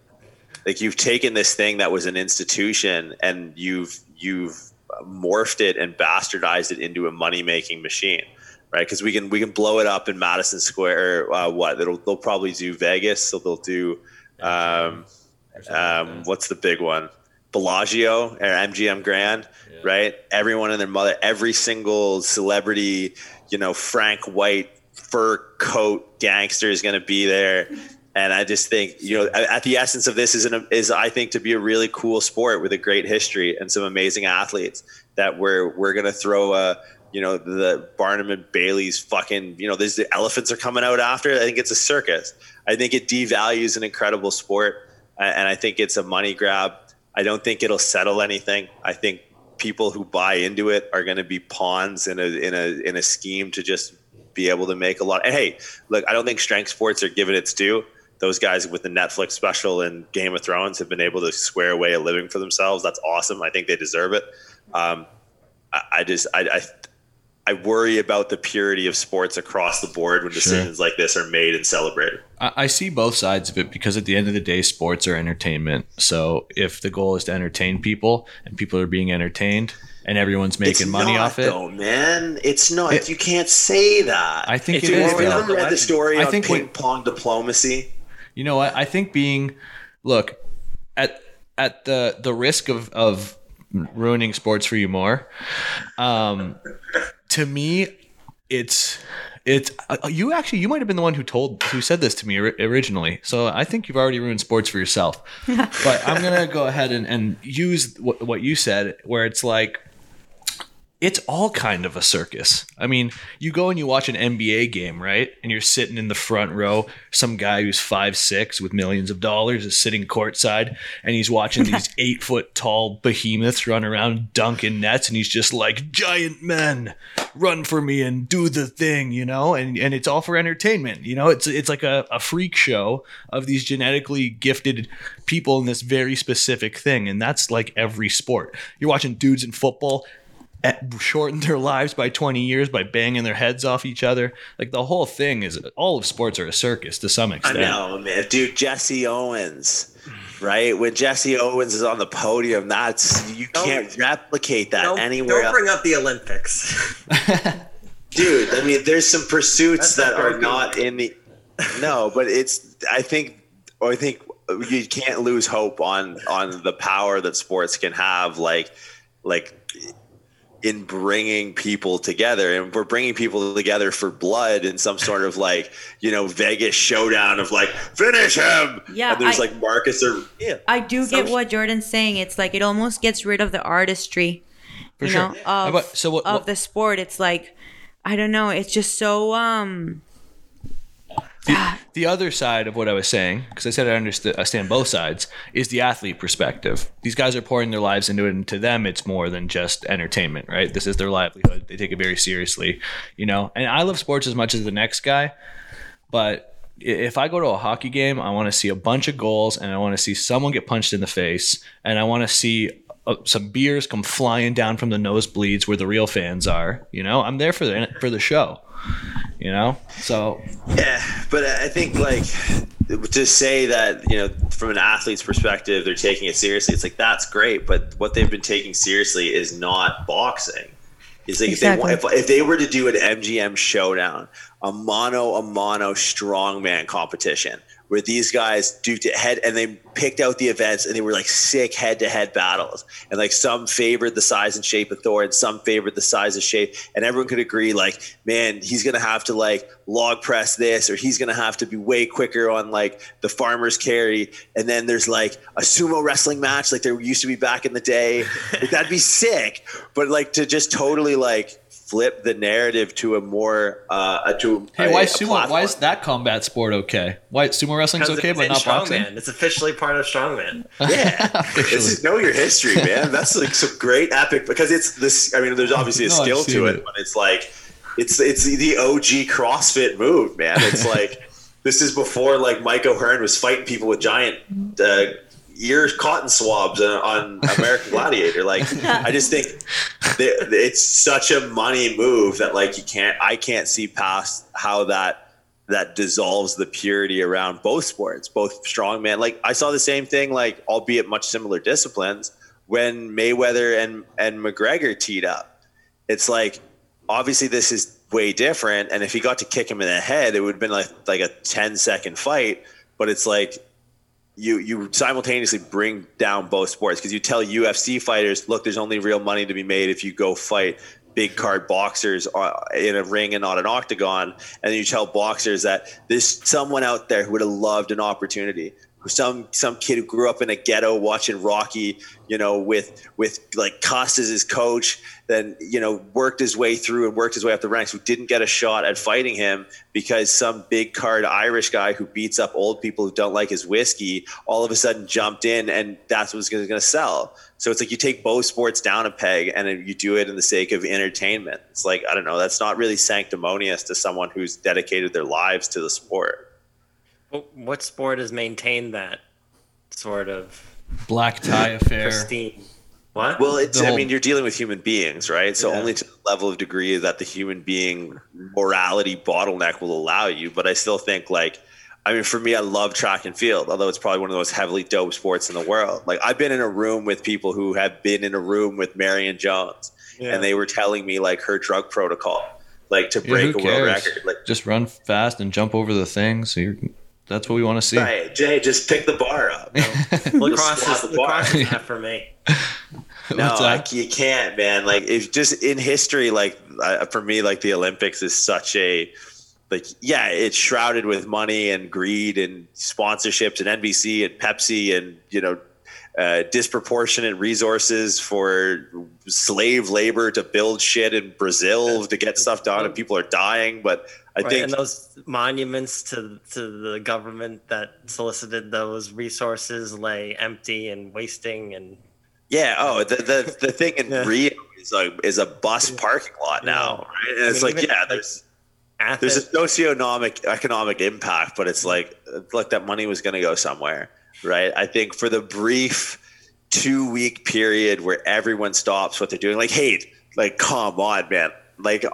like you've taken this thing that was an institution and you've you've morphed it and bastardized it into a money making machine right because we can we can blow it up in madison square uh, what it'll they'll probably do vegas so they'll do um, um, what's the big one Bellagio or MGM Grand, right? Everyone and their mother, every single celebrity, you know, Frank White fur coat gangster is going to be there. And I just think, you know, at the essence of this is an, is I think to be a really cool sport with a great history and some amazing athletes that we're we're going to throw a you know the Barnum and Bailey's fucking you know there's the elephants are coming out after. I think it's a circus. I think it devalues an incredible sport, and I think it's a money grab. I don't think it'll settle anything. I think people who buy into it are going to be pawns in a in a in a scheme to just be able to make a lot. And hey, look, I don't think strength sports are given its due. those guys with the Netflix special and Game of Thrones have been able to square away a living for themselves. That's awesome. I think they deserve it. Um, I, I just I, I I worry about the purity of sports across the board when decisions like this are made and celebrated. I, I see both sides of it because at the end of the day, sports are entertainment. So if the goal is to entertain people and people are being entertained and everyone's making It's money not, off it, though, man. It's not. It- you can't say that. I think It's it is. more you though. ever read the story I on think ping pong diplomacy? You know what? I think being look at at the the risk of of ruining sports for you more. Um, to me, it's it's uh, you actually you might have been the one who told who said this to me ori- originally. So I think you've already ruined sports for yourself. but I'm gonna go ahead and, and use what, what you said, where it's like it's all kind of a circus. I mean, you go and you watch an NBA game, right? And you're sitting in the front row. Some guy who's five six with millions of dollars is sitting courtside, and he's watching these eight foot tall behemoths run around dunking nets, and he's just like, "Giant men, run for me and do the thing," you know. And and it's all for entertainment, you know. It's it's like a, a freak show of these genetically gifted people in this very specific thing, and that's like every sport. You're watching dudes in football at- shorten their lives by 20 years by banging their heads off each other. Like the whole thing is all of sports are a circus to some extent. I know, man. Dude, Jesse Owens, right? When Jesse Owens is on the podium, that's you Don't- can't replicate that Don't, anywhere don't else. bring up the Olympics. Dude, I mean, there's some pursuits That's that not are very not in the. No, but it's. I think, or I think you can't lose hope on on the power that sports can have, like, like in bringing people together, and we're bringing people together for blood in some sort of like, you know, Vegas showdown of like finish him. Yeah, and there's I- like Marcus or yeah. I do Some- get what Jordan's saying. It's like it almost gets rid of the artistry, For you sure. know, How of, about- so what- of what- the sport. It's like I don't know. It's just so um. The, the other side of what I was saying, because I said I understand, I stand both sides, is the athlete perspective. These guys are pouring their lives into it, and to them, it's more than just entertainment, right? This is their livelihood. They take it very seriously, you know. And I love sports as much as the next guy, but if I go to a hockey game, I want to see a bunch of goals, and I want to see someone get punched in the face, and I want to see uh, some beers come flying down from the nosebleeds where the real fans are. You know, I'm there for the for the show. You know, so Yeah, but I think like to say that you know from an athlete's perspective they're taking it seriously. It's like that's great, but what they've been taking seriously is not boxing. It's like if, they, if, if they were to do an MGM showdown, a mono a mono strongman competition where these guys do to head and they picked out the events and they were like sick head to head battles. And like some favored the size and shape of Thor and some favored the size and shape. And everyone could agree like man he's gonna have to like log press this or he's gonna have to be way quicker on like the farmer's carry. And then there's like a sumo wrestling match like there used to be back in the day. Like, that'd be sick. But like to just totally like flip the narrative to a more uh to Hey, a, why a sumo? platform. Why is that combat sport okay? Why sumo wrestling's okay, but not boxing? It's officially part of strongman. Yeah, this is know your history, man. That's like some great epic because it's this. I mean, there's obviously a No, skill to it. it, but it's like it's it's the OG CrossFit move, man. It's like this is before like Mike O'Hearn was fighting people with giant uh, ear cotton swabs on, on American Gladiator. Like, I just think it's such a money move that like you can't. I can't see past how that that dissolves the purity around both sports, both strongman. Like I saw the same thing, like albeit much similar disciplines, when Mayweather and and McGregor teed up. It's like obviously this is way different, and if he got to kick him in the head, it would have been like like a 10 second fight. But it's like you you simultaneously bring down both sports because you tell UFC fighters, look, there's only real money to be made if you go fight big card boxers uh, in a ring and not an octagon, and you tell boxers that there's someone out there who would have loved an opportunity. Some some kid who grew up in a ghetto watching Rocky, you know, with with like Cus as his coach, then you know worked his way through and worked his way up the ranks, who didn't get a shot at fighting him because some big card Irish guy who beats up old people who don't like his whiskey, all of a sudden jumped in, and that's what's going to sell. So it's like you take both sports down a peg and you do it in the sake of entertainment. It's like I don't know, that's not really sanctimonious to someone who's dedicated their lives to the sport. What, what sport has maintained that sort of Black tie affair. pristine? What? Well, it's. The I mean, you're dealing with human beings, right? So Yeah. only to the level of degree that the human being morality bottleneck will allow you. But I still think, like, I mean, for me, I love track and field, although it's probably one of the most heavily dope sports in the world. Like, I've been in a room with people who have been in a room with Marion Jones, Yeah. and they were telling me like her drug protocol, like to break who a world record. Like, Just run fast and jump over the thing. So you're, that's what we want to see. right, Jay, just pick the bar up. lacrosse Just is, the bar. lacrosse is that for me. No, What's I, that? you can't, man. Like, it's just in history, like uh, for me, like the Olympics is such a like, yeah, it's shrouded with money and greed and sponsorships and NBC and Pepsi and you know, uh, disproportionate resources for slave labor to build shit in Brazil to get stuff done, and people are dying. But I Right, think and those monuments to to the government that solicited those resources lay empty and wasting and Yeah. Oh, the the, the thing in Yeah. Rio is like is a bus parking lot now, right? And I it's mean, like, yeah, like, there's Athens. there's a socioeconomic economic impact, but it's like, look, that money was going to go somewhere, right? I think for the brief two week period where everyone stops what they're doing, like, hey, like, come on, man. Like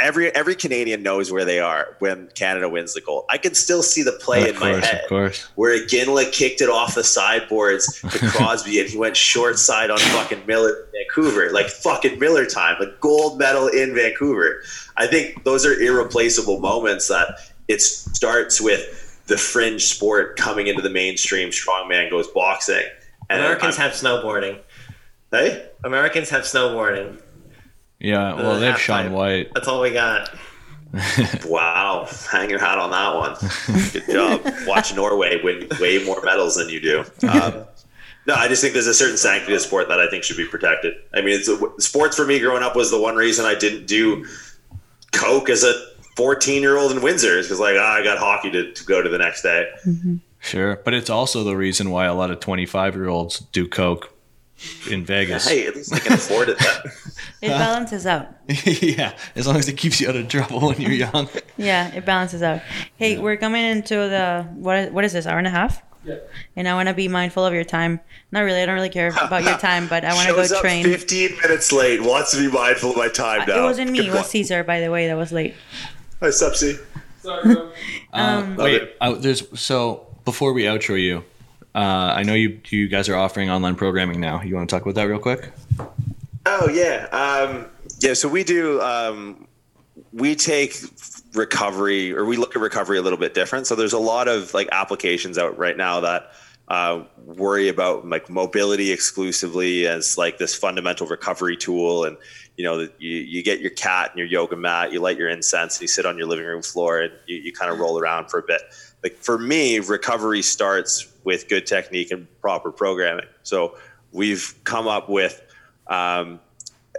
every every Canadian knows where they are when Canada wins the gold. I can still see the play of in my head of course. where Iginla kicked it off the sideboards to Crosby and he went short side on fucking Miller Vancouver. Like fucking Miller time, like gold medal in Vancouver. I think those are irreplaceable moments that it starts with the fringe sport coming into the mainstream. Strongman goes boxing. And Americans I'm- have snowboarding. hey? Americans have snowboarding. Yeah, well, they have half Sean. White. That's all we got. Wow, hang your hat on that one. Good job. Watch Norway win way more medals than you do. Um, no, I just think there's a certain sanctity to sport that I think should be protected. I mean, it's sports for me growing up was the one reason I didn't do coke as a 14 year old in Windsor because like ah, I got hockey to, to go to the next day. Sure, but it's also the reason why a lot of 25 year olds do coke in Vegas. Hey, at least I can afford it. Then. It balances out. yeah, as long as it keeps you out of trouble when you're young. Yeah, it balances out. Hey, we're coming into the what? What is this? Hour and a half. Yeah. And I want to be mindful of your time. Not really. I don't really care about your time, but I want to Shows go up train. 15 minutes late. Wants to be mindful of my time It wasn't me. Good It was one. Caesar, by the way, that was late. Hi, Subsea. Um, wait, uh, there's so before we outro you, uh, I know you you guys are offering online programming now. You want to talk about that real quick? Oh yeah, um, yeah. So we do. Um, we take recovery, or we look at recovery a little bit different. So there's a lot of like applications out right now that uh, worry about like mobility exclusively as like this fundamental recovery tool, and you know you, you get your cat and your yoga mat, you light your incense, and you sit on your living room floor, and you, you kind of roll around for a bit. Like for me, recovery starts with good technique and proper programming. So we've come up with um,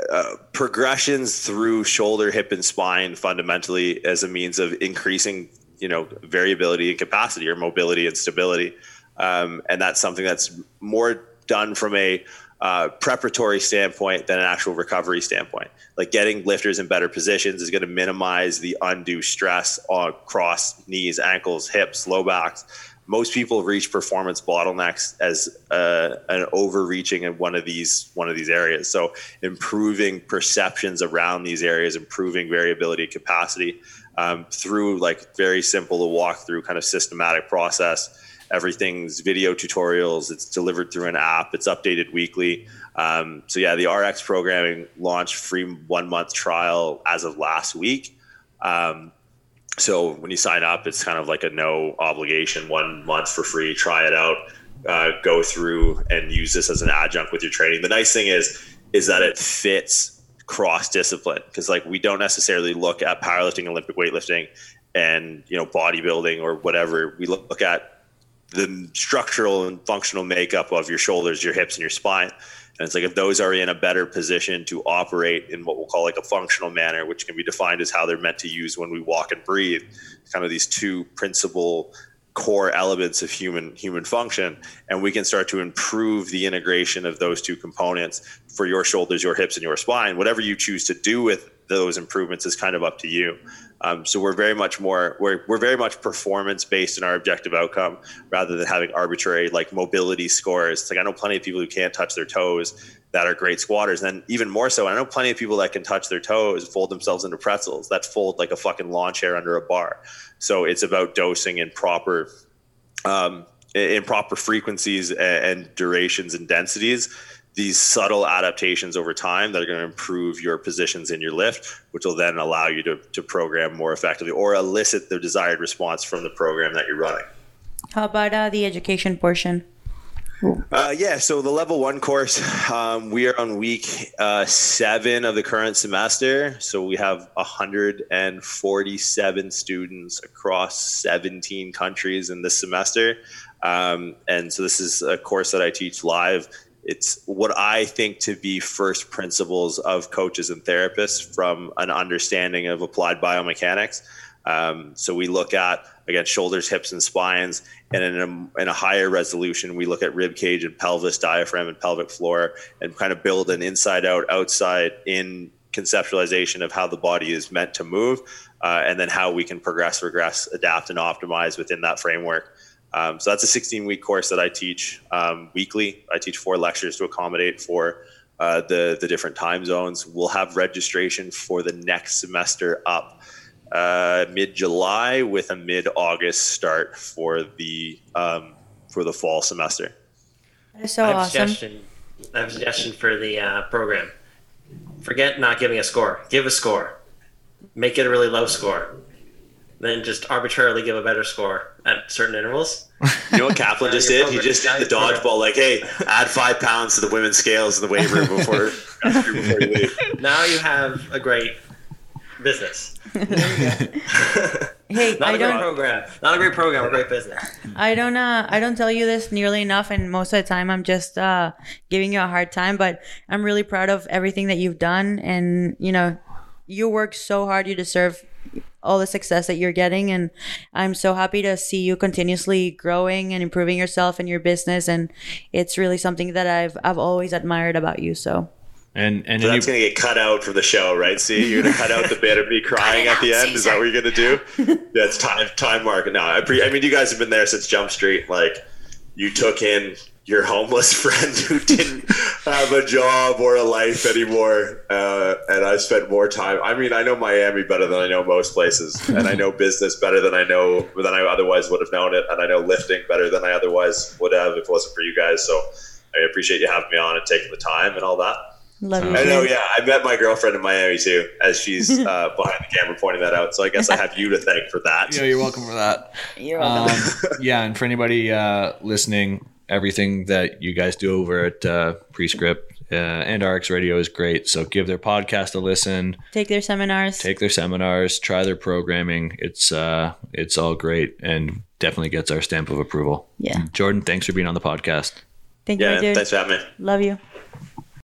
uh, progressions through shoulder, hip, and spine fundamentally as a means of increasing, you know, variability and capacity or mobility and stability. Um, and that's something that's more done from a uh, preparatory standpoint than an actual recovery standpoint. Like getting lifters in better positions is going to minimize the undue stress on cross knees, ankles, hips, low backs. Most people reach performance bottlenecks as uh, an overreaching in one of these one of these areas. So improving perceptions around these areas, improving variability capacity um, through like very simple to walk through kind of systematic process. Everything's video tutorials it's delivered through an app it's updated weekly. Um, so yeah the rx programming launched free one month trial as of last week. Um, so when you sign up it's kind of like a no obligation one month for free try it out uh, go through and use this as an adjunct with your training the nice thing is is that it fits cross discipline because like we don't necessarily look at powerlifting olympic weightlifting and you know bodybuilding or whatever we look at the structural and functional makeup of your shoulders, your hips, and your spine. And it's like if those are in a better position to operate in what we'll call like a functional manner, which can be defined as how they're meant to use when we walk and breathe, kind of these two principal core elements of human human function and we can start to improve the integration of those two components for your shoulders your hips and your spine whatever you choose to do with those improvements is kind of up to you. Um, so we're very much more we're, we're very much performance based in our objective outcome rather than having arbitrary like mobility scores. It's like I know plenty of people who can't touch their toes that are great squatters, and even more so, I know plenty of people that can touch their toes, fold themselves into pretzels that fold like a fucking lawn chair under a bar. So it's about dosing in proper um, in proper frequencies and durations and densities these subtle adaptations over time that are going to improve your positions in your lift, which will then allow you to, to program more effectively or elicit the desired response from the program that you're running. How about uh, the education portion? Uh, yeah, so the level one course, um, we are on week uh, seven of the current semester. So we have 147 students across 17 countries in this semester. Um, and so this is a course that I teach live it's what I think to be first principles of coaches and therapists from an understanding of applied biomechanics. Um, so we look at again shoulders, hips, and spines, and in a, in a higher resolution, we look at rib cage and pelvis, diaphragm, and pelvic floor, and kind of build an inside out, outside in conceptualization of how the body is meant to move, uh, and then how we can progress, regress, adapt, and optimize within that framework. Um, so that's a 16 week course that I teach um, weekly. I teach four lectures to accommodate for uh, the the different time zones. We'll have registration for the next semester up uh, mid July with a mid August start for the um, for the fall semester. That is so I have a awesome. suggestion. I have a suggestion for the uh, program. Forget not giving a score. Give a score. Make it a really low score. Then just arbitrarily give a better score at certain intervals. You know what Kaplan just did? He just did the dodgeball, like, hey, add five pounds to the women's scales in the weight room before, before you leave. Now you have a great business. Hey, Not I a great don't. program. Not a great program, a great business. I don't uh I don't tell you this nearly enough and most of the time I'm just uh giving you a hard time but I'm really proud of everything that you've done and you know you work so hard you deserve all the success that you're getting and I'm so happy to see you continuously growing and improving yourself and your business and it's really something that I've I've always admired about you so And and So any, that's going to get cut out from the show, right? See, you're going to cut out the bit of me crying at the end. Is that what you're going to do? That's time time mark. No, I, pre- I mean, you guys have been there since Jump Street. Like, you took in your homeless friend who didn't have a job or a life anymore, uh, and I spent more time. I mean, I know Miami better than I know most places, and I know business better than I know than I otherwise would have known it, and I know lifting better than I otherwise would have if it wasn't for you guys. So. I appreciate you having me on and taking the time and all that. love you I know, yeah. I met my girlfriend in Miami too, as she's uh, behind the camera pointing that out. So I guess I have you to thank for that. yeah, you're welcome for that. you're welcome Um, yeah, and for anybody uh, listening, everything that you guys do over at uh, Prescript uh, and RX Radio is great. So give their podcast a listen, take their seminars take their seminars, try their programming. It's uh, it's all great and definitely gets our stamp of approval. yeah Jordan, thanks for being on the podcast. thank you Yeah, dude thanks for having me. love you